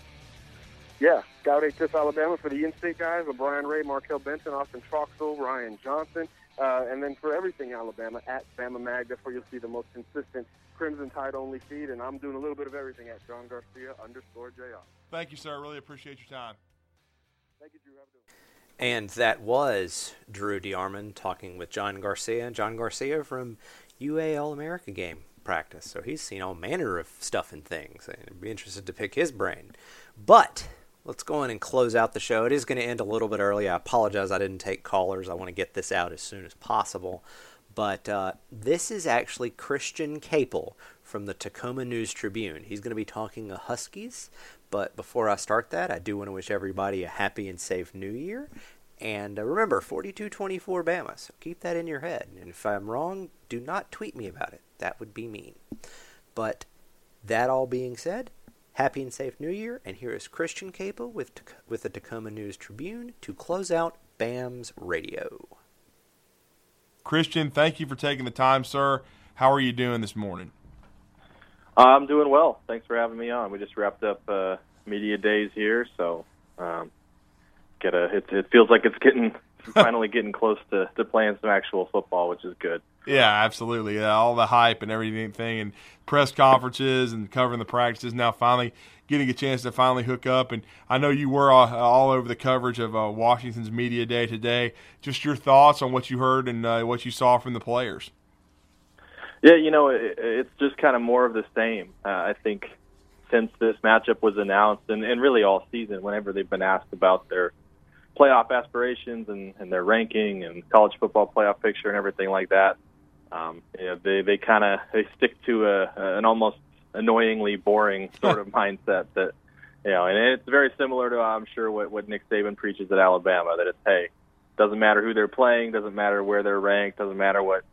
Yeah, Scout HF Alabama for the in-state guys, Brian Ray, Markail Benton, Austin Troxell, Ryan Johnson. Uh, and then for everything Alabama, at Bama Mag, that's where you'll see the most consistent Crimson Tide only feed. And I'm doing a little bit of everything at John Garcia underscore JR. Thank you, sir. Really appreciate your time. Thank you, Drew. Have a good And that was Drew DeArmond talking with John Garcia. John Garcia from UA All America game practice. So he's seen all manner of stuff and things. And I'd be interested to pick his brain. But let's go in and close out the show. It is going to end a little bit early. I apologize I didn't take callers. I want to get this out as soon as possible. But uh, this is actually Christian Caple from the Tacoma News Tribune. He's going to be talking the Huskies. But before I start that, I do want to wish everybody a happy and safe new year. And uh, remember, 4224 Bama, so keep that in your head. And if I'm wrong, do not tweet me about it. That would be mean. But that all being said, Happy and safe New Year, and here is Christian Caple with, with the Tacoma News Tribune to close out BAM's radio. Christian, thank you for taking the time, sir. How are you doing this morning? I'm doing well. Thanks for having me on. We just wrapped up uh, media days here, so um, get a. It, it feels like it's getting finally getting close to, to playing some actual football, which is good. Yeah, absolutely. Yeah, all the hype and everything, and press conferences and covering the practices. Now, finally getting a chance to finally hook up. And I know you were all, all over the coverage of uh, Washington's media day today. Just your thoughts on what you heard and uh, what you saw from the players. Yeah, you know, it, it's just kind of more of the same. Uh, I think since this matchup was announced, and, and really all season, whenever they've been asked about their playoff aspirations and, and their ranking and college football playoff picture and everything like that, um, you know, they they kind of they stick to a, an almost annoyingly boring sort of mindset that you know, and it's very similar to I'm sure what what Nick Saban preaches at Alabama that it's hey, doesn't matter who they're playing, doesn't matter where they're ranked, doesn't matter what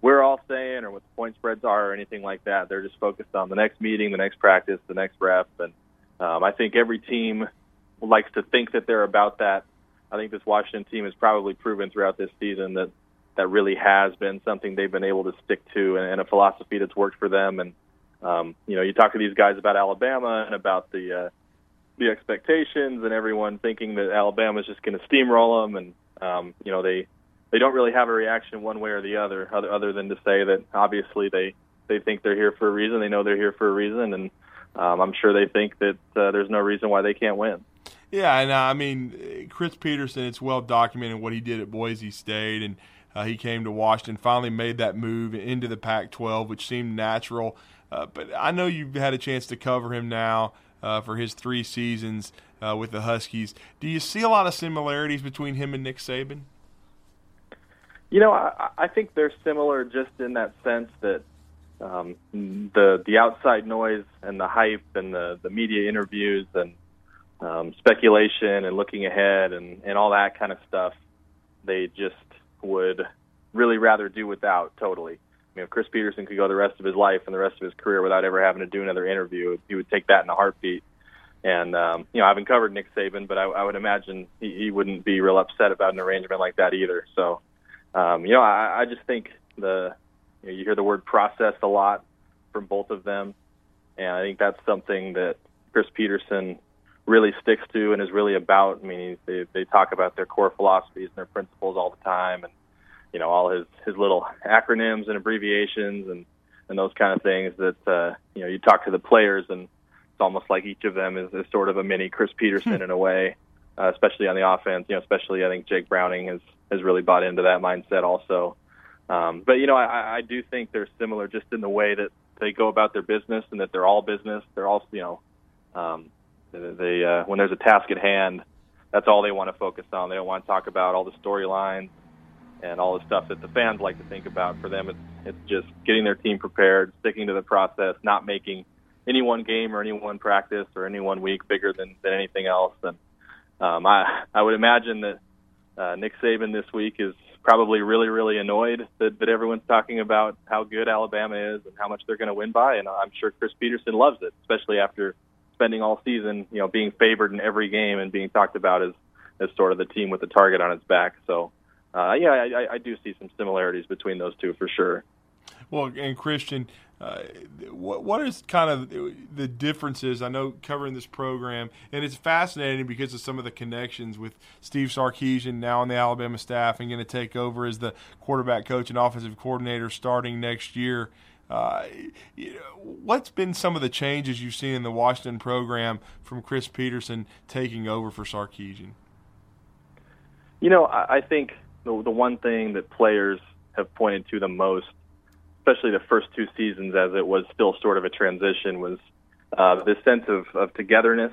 we're all saying or what the point spreads are or anything like that. They're just focused on the next meeting, the next practice, the next rep, and um, I think every team likes to think that they're about that. I think this Washington team has probably proven throughout this season that that really has been something they've been able to stick to and, and a philosophy that's worked for them. And um, you know, you talk to these guys about Alabama and about the uh, the expectations and everyone thinking that Alabama is just going to steamroll them, and um, you know they they don't really have a reaction one way or the other, other other than to say that obviously they they think they're here for a reason, they know they're here for a reason, and um, I'm sure they think that uh, there's no reason why they can't win. Yeah, and uh, I mean Chris Petersen, it's well documented what he did at Boise State, and uh, he came to Washington, finally made that move into the Pac-12, which seemed natural. Uh, but I know you've had a chance to cover him now uh, for his three seasons uh, with the Huskies. Do you see a lot of similarities between him and Nick Saban? You know, I, I think they're similar just in that sense that um, the the outside noise and the hype and the the media interviews and um, speculation and looking ahead and and all that kind of stuff, they just would really rather do without totally you know, Chris Petersen could go the rest of his life and the rest of his career without ever having to do another interview. He would take that in a heartbeat. And um, you know, I haven't covered Nick Saban, but I, I would imagine he, he wouldn't be real upset about an arrangement like that either. So, um, you know, I, I just think the you, know, you hear the word process a lot from both of them, and I think that's something that Chris Petersen really sticks to and is really about. I mean, they they talk about their core philosophies and their principles all the time, and you know all his his little acronyms and abbreviations and and those kind of things that uh, you know you talk to the players and it's almost like each of them is, is sort of a mini Chris Petersen hmm. in a way, uh, especially on the offense. You know, especially I think Jake Browning has has really bought into that mindset also. Um, but you know, I, I do think they're similar just in the way that they go about their business and that they're all business. They're all you know, um, they uh, when there's a task at hand, that's all they want to focus on. They don't want to talk about all the storylines and all the stuff that the fans like to think about. For them, it's it's just getting their team prepared, sticking to the process, not making any one game or any one practice or any one week bigger than than anything else. And um, I I would imagine that uh, Nick Saban this week is probably really really annoyed that, that everyone's talking about how good Alabama is and how much they're going to win by. And I'm sure Chris Petersen loves it, especially after spending all season, you know, being favored in every game and being talked about as as sort of the team with the target on its back. So uh, yeah, I, I do see some similarities between those two for sure. Well, and Christian, uh, what what is kind of the differences? I know covering this program, and it's fascinating because of some of the connections with Steve Sarkisian now on the Alabama staff and going to take over as the quarterback coach and offensive coordinator starting next year. Uh, what's been some of the changes you've seen in the Washington program from Chris Petersen taking over for Sarkisian? You know, I think the, the one thing that players have pointed to the most, especially the first two seasons as it was still sort of a transition, was uh, this sense of, of togetherness.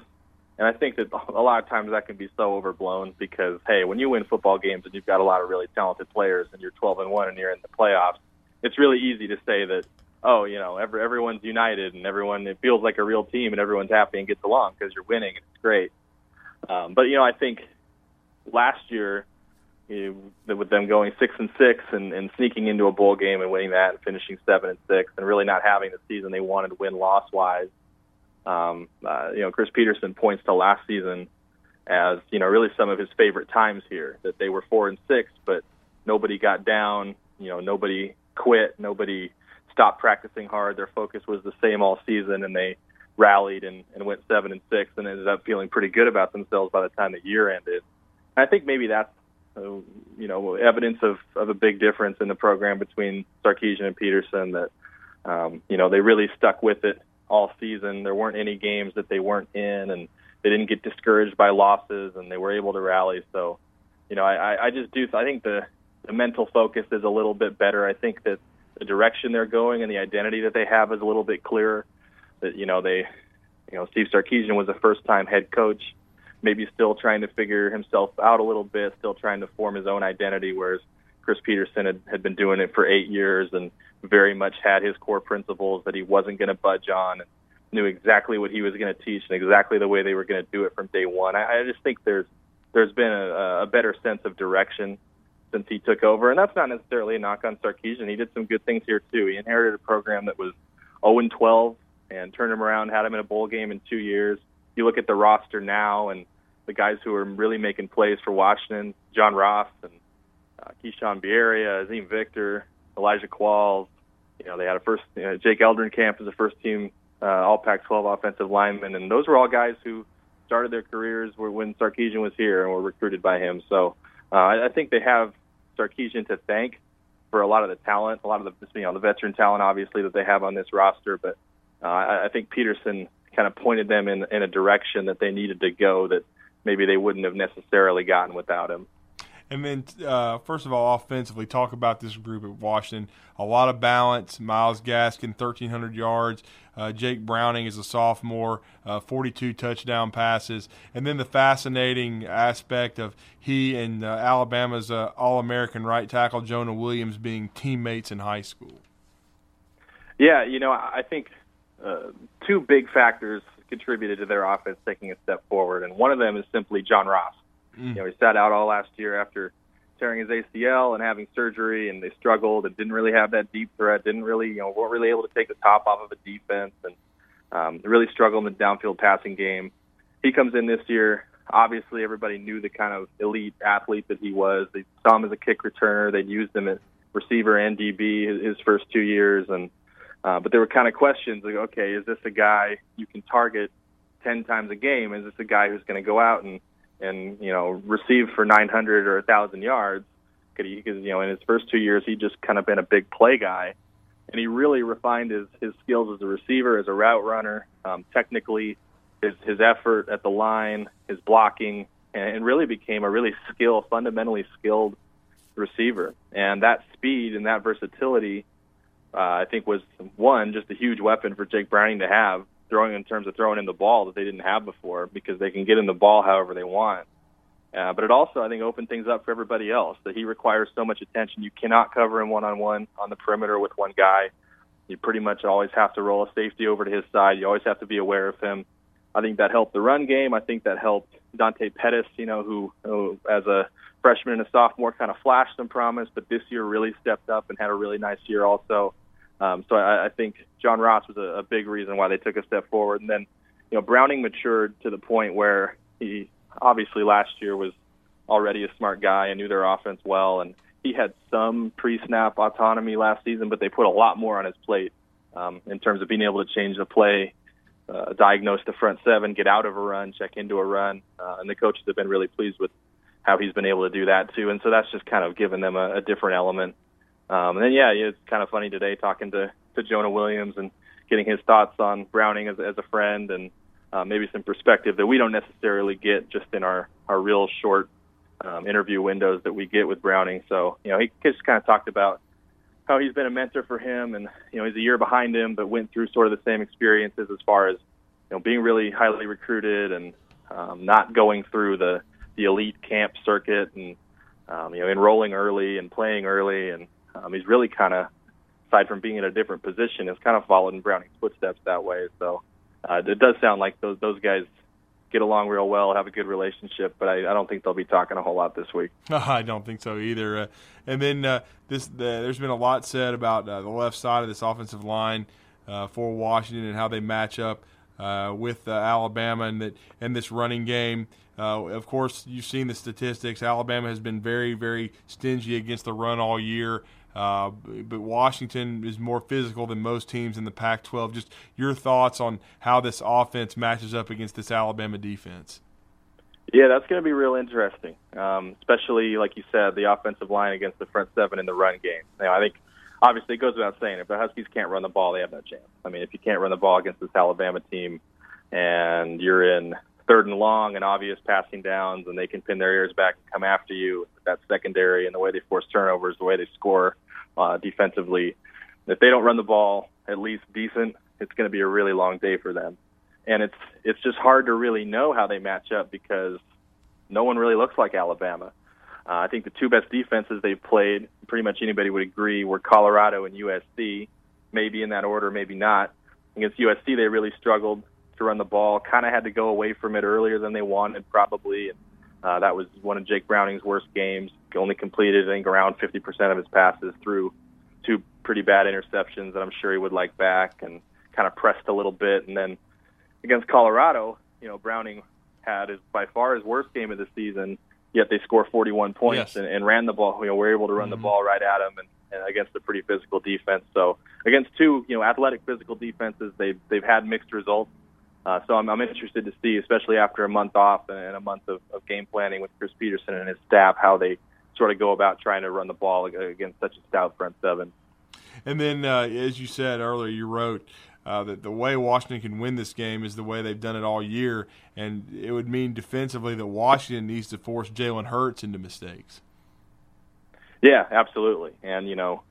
And I think that a lot of times that can be so overblown because, hey, when you win football games and you've got a lot of really talented players and you're 12 and one and you're in the playoffs, it's really easy to say that, oh, you know, every, everyone's united and everyone it feels like a real team and everyone's happy and gets along because you're winning and it's great. Um, but you know, I think last year you with them going six and six and, and sneaking into a bowl game and winning that and finishing seven and six and really not having the season they wanted to win loss wise. Um, uh, you know, Chris Petersen points to last season as you know really some of his favorite times here that they were four and six, but nobody got down. You know, nobody quit. Nobody stopped practicing hard. Their focus was the same all season, and they rallied and, and went seven and six and ended up feeling pretty good about themselves by the time the year ended. And I think maybe that's uh, you know, evidence of, of a big difference in the program between Sarkisian and Petersen that, um, you know, they really stuck with it all season. There weren't any games that they weren't in and they didn't get discouraged by losses and they were able to rally. So, you know, I, I just do, I think the, the mental focus is a little bit better. I think that the direction they're going and the identity that they have is a little bit clearer that, you know, they, you know, Steve Sarkisian was a first time head coach maybe still trying to figure himself out a little bit, still trying to form his own identity, whereas Chris Petersen had, had been doing it for eight years and very much had his core principles that he wasn't going to budge on and knew exactly what he was going to teach and exactly the way they were going to do it from day one. I, I just think there's there's been a, a better sense of direction since he took over, and that's not necessarily a knock on Sarkisian. He did some good things here too. He inherited a program that was 0 and 12 and turned him around, had him in a bowl game in two years you look at the roster now and the guys who are really making plays for Washington, John Ross and uh, Keyshawn Bierria, Azeem Victor, Elijah Qualls. You know, they had a first. You know, Jake Eldrenkamp is a first team uh, All Pac-12 offensive lineman, and those were all guys who started their careers when Sarkisian was here and were recruited by him. So uh, I think they have Sarkisian to thank for a lot of the talent, a lot of the you know the veteran talent, obviously that they have on this roster. But uh, I, I think Petersen kind of pointed them in in a direction that they needed to go that maybe they wouldn't have necessarily gotten without him. And then, uh, first of all, offensively, talk about this group at Washington. A lot of balance. Myles Gaskin, 1,300 yards. Uh, Jake Browning is a sophomore, uh, 42 touchdown passes. And then the fascinating aspect of he and uh, Alabama's uh, All American right tackle, Jonah Williams, being teammates in high school. Yeah, you know, I think uh, two big factors contributed to their offense taking a step forward. And one of them is simply John Ross Mm. You know, he sat out all last year after tearing his ACL and having surgery, and they struggled and didn't really have that deep threat. Didn't really, you know, weren't really able to take the top off of a defense, and um, really struggled in the downfield passing game. He comes in this year. Obviously, everybody knew the kind of elite athlete that he was. They saw him as a kick returner. They'd used him at receiver and DB his, his first two years, and uh, but there were kind of questions like, okay, is this a guy you can target ten times a game? Is this a guy who's going to go out and and you know receive for 900 or 1,000 yards. Because you know in his first two years he just kind of been a big play guy, and he really refined his his skills as a receiver, as a route runner, um, technically, his his effort at the line, his blocking, and really became a really skilled, fundamentally skilled receiver. And that speed and that versatility, uh, I think, was one just a huge weapon for Jake Browning to have throwing in terms of throwing in the ball that they didn't have before because they can get in the ball however they want. Uh, but it also, I think, opened things up for everybody else that he requires so much attention. You cannot cover him one on one on the perimeter with one guy. You pretty much always have to roll a safety over to his side. You always have to be aware of him. I think that helped the run game. I think that helped Dante Pettis, you know, who, who as a freshman and a sophomore kind of flashed some promise, but this year really stepped up and had a really nice year also. Um, so I, I think John Ross was a, a big reason why they took a step forward. And then, you know, Browning matured to the point where he obviously last year was already a smart guy and knew their offense well, and he had some pre-snap autonomy last season, but they put a lot more on his plate um, in terms of being able to change the play, uh, diagnose the front seven, get out of a run, check into a run, uh, and the coaches have been really pleased with how he's been able to do that too. And so that's just kind of given them a, a different element um, and then yeah, it's kind of funny today talking to to Jonah Williams and getting his thoughts on Browning as as a friend and uh, maybe some perspective that we don't necessarily get just in our our real short um, interview windows that we get with Browning. So you know, he just kind of talked about how he's been a mentor for him, and you know, he's a year behind him, but went through sort of the same experiences as far as you know being really highly recruited and um, not going through the the elite camp circuit and um, you know enrolling early and playing early and um, he's really kind of, aside from being in a different position, has kind of followed in Browning's footsteps that way. So uh, it does sound like those those guys get along real well, have a good relationship, but I, I don't think they'll be talking a whole lot this week. I don't think so either. Uh, and then uh, this, the, there's been a lot said about uh, the left side of this offensive line uh, for Washington and how they match up uh, with uh, Alabama and that and this running game. of course, you've seen the statistics. Alabama has been very, very stingy against the run all year. Uh, but Washington is more physical than most teams in the Pac 12. Just your thoughts on how this offense matches up against this Alabama defense. Yeah, that's going to be real interesting, um, especially, like you said, the offensive line against the front seven in the run game. Now, I think obviously it goes without saying, if the Huskies can't run the ball, they have no chance. I mean, if you can't run the ball against this Alabama team and you're in third and long and obvious passing downs, and they can pin their ears back and come after you. That secondary and the way they force turnovers, the way they score uh, defensively. If they don't run the ball at least decent, it's going to be a really long day for them. And it's it's just hard to really know how they match up because no one really looks like Alabama. Uh, I think the two best defenses they've played, pretty much anybody would agree, were Colorado and USC. Maybe in that order, maybe not. Against USC, they really struggled to run the ball. Kind of had to go away from it earlier than they wanted, probably. And uh, that was one of Jake Browning's worst games. Only completed, I think, around 50% of his passes through two pretty bad interceptions that I'm sure he would like back, and kind of pressed a little bit. And then against Colorado, you know, Browning had his by far his worst game of the season. yet they score 41 points Yes. and, and ran the ball. You know, we're able to run the Mhm. ball right at them and, and against a pretty physical defense. So against two, you know, athletic physical defenses, they've they've had mixed results. Uh, so I'm, I'm interested to see, especially after a month off and a month of, of game planning with Chris Petersen and his staff, how they sort of go about trying to run the ball against such a stout front seven. And then, uh, as you said earlier, you wrote uh, that the way Washington can win this game is the way they've done it all year, and it would mean defensively that Washington needs to force Jalen Hurts into mistakes. Yeah, absolutely. And you know,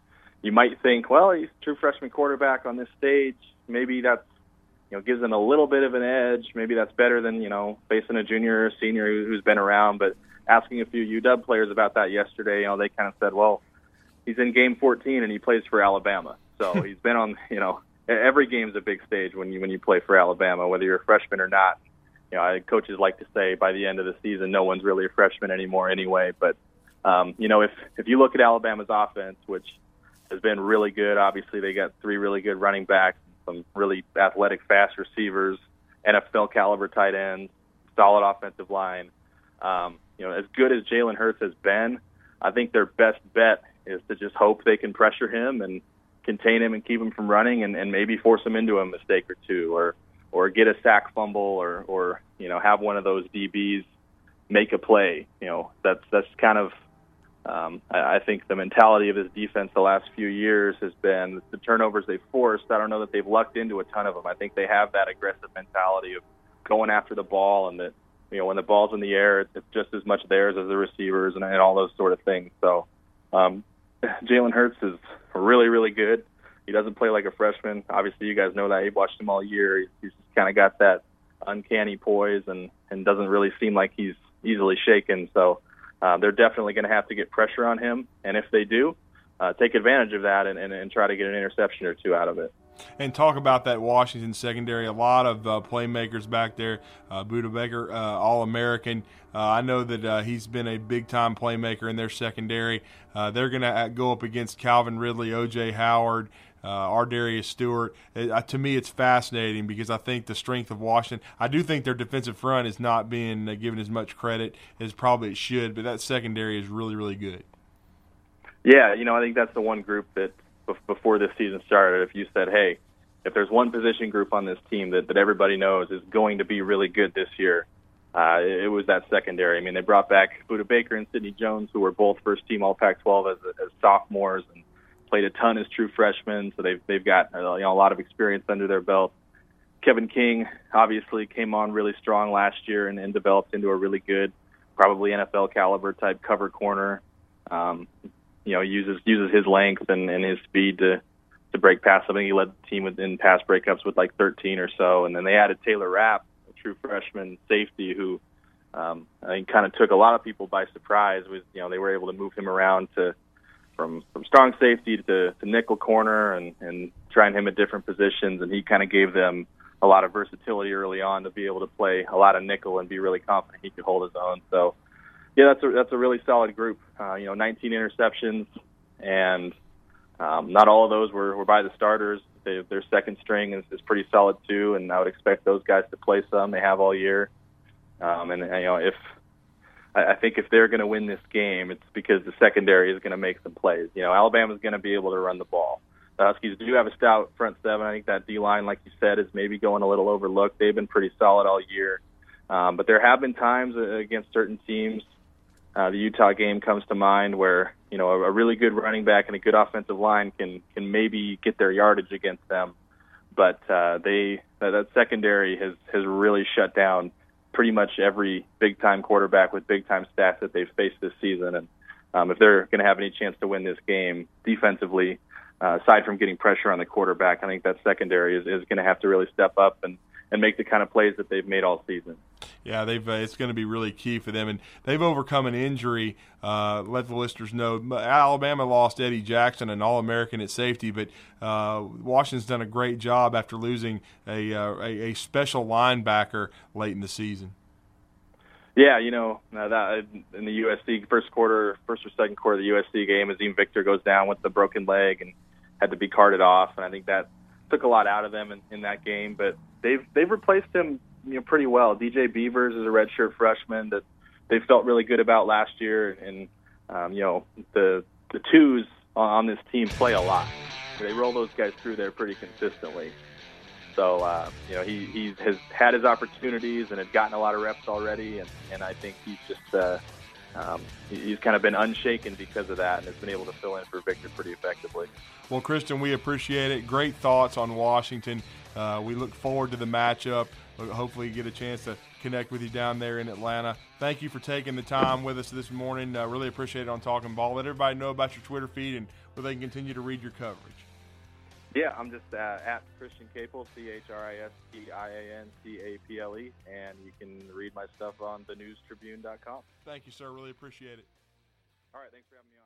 you might think, well, he's a true freshman quarterback on this stage. Maybe that's you know gives him a little bit of an edge. Maybe that's better than you know facing a junior or senior who- who's been around. But asking a few UW players about that yesterday, you know, they kind of said, well, he's in game 14 and he plays for Alabama, so he's been on you know every game's a big stage when you when you play for Alabama, whether you're a freshman or not. You know, coaches like to say by the end of the season, no one's really a freshman anymore anyway. But um, you know, if if you look at Alabama's offense, which has been really good, obviously they got three really good running backs, some really athletic, fast receivers, NFL caliber tight ends, solid offensive line. Um, you know, as good as Jalen Hurts has been, I think their best bet is to just hope they can pressure him and contain him and keep him from running, and, and maybe force him into a mistake or two, or or get a sack fumble, or or you know have one of those DBs make a play. You know, that's that's kind of um, I, I think the mentality of this defense the last few years has been the turnovers they've forced. I don't know that they've lucked into a ton of them. I think they have that aggressive mentality of going after the ball, and that you know when the ball's in the air, it's, it's just as much theirs as the receivers and, and all those sort of things. So um, Jalen Hurts is really really good. He doesn't play like a freshman. Obviously, you guys know that. You've watched him all year. He's, he's kind of got that uncanny poise and and doesn't really seem like he's easily shaken. So uh, they're definitely going to have to get pressure on him, and if they do, uh, take advantage of that and, and, and try to get an interception or two out of it. And talk about that Washington secondary. A lot of uh, playmakers back there. Uh, Budda Baker, uh, All American. Uh, I know that uh, he's been a big time playmaker in their secondary. They're going to go up against Calvin Ridley, O.J. Howard, uh, Darius Stewart. It, uh, to me, it's fascinating because I think the strength of Washington. I do think their defensive front is not being uh, given as much credit as probably it should, but that secondary is really, really good. Yeah, you know, I think that's the one group that bef- before this season started, if you said, hey, if there's one position group on this team that, that everybody knows is going to be really good this year, uh, it, it was that secondary. I mean, they brought back Budda Baker and Sidney Jones, who were both first team All Pac-12 as, as sophomores and played a ton as true freshmen. So they've they've got uh, you know a lot of experience under their belt. Kevin King obviously came on really strong last year and, and developed into a really good, probably NFL caliber type cover corner. Um, you know, uses uses his length and, and his speed to to break past. I think he led the team in pass breakups with like 13 or so. And then they added Taylor Rapp, a true freshman safety who um, I think kind of took a lot of people by surprise. Was you know they were able to move him around to from from strong safety to, to nickel corner and and trying him at different positions, and he kind of gave them a lot of versatility early on to be able to play a lot of nickel and be really confident he could hold his own. So yeah, that's a that's a really solid group. Uh, you know, 19 interceptions, and um, not all of those were, were by the starters. They, their second string is, is pretty solid too, and I would expect those guys to play some. They have all year, um, and, and you know if I, I think if they're going to win this game, it's because the secondary is going to make some plays. You know, Alabama's going to be able to run the ball. The Huskies do have a stout front seven. I think that D line, like you said, is maybe going a little overlooked. They've been pretty solid all year, um, but there have been times uh, against certain teams. Uh, the Utah game comes to mind where you know a, a really good running back and a good offensive line can can maybe get their yardage against them, but uh, they that, that secondary has has really shut down pretty much every big time quarterback with big time stats that they've faced this season. And um, if they're going to have any chance to win this game defensively, uh, aside from getting pressure on the quarterback, I think that secondary is, is going to have to really step up and, and make the kind of plays that they've made all season. Yeah, they've uh, it's going to be really key for them, and they've overcome an injury. Uh, let the listeners know Alabama lost Eddie Jackson, an All-American at safety, but uh, Washington's done a great job after losing a, uh, a, a special linebacker late in the season. Yeah, you know that in the USC first quarter, first or second quarter of the USC game, Azeem Victor goes down with the broken leg and had to be carted off, and I think that took a lot out of them in, in that game. But they've they've replaced him you know pretty well. DJ Beavers is a redshirt freshman that they felt really good about last year, and um, you know the the twos on, this team play a lot. They roll those guys through there pretty consistently. So uh, you know he he has had his opportunities and had gotten a lot of reps already, and and I think he's just. Uh, um, he's kind of been unshaken because of that and has been able to fill in for Victor pretty effectively. Well, Christian, we appreciate it. Great thoughts on Washington. Uh, we look forward to the matchup. Hopefully, get a chance to connect with you down there in Atlanta. Thank you for taking the time with us this morning. Uh, really appreciate it on Talking Ball. Let everybody know about your Twitter feed and where they can continue to read your coverage. Yeah, I'm just uh, at Christian Caple, C H R I S T I A N C A P L E, and you can read my stuff on thenewstribune.com. Thank you, sir. Really appreciate it. All right, thanks for having me.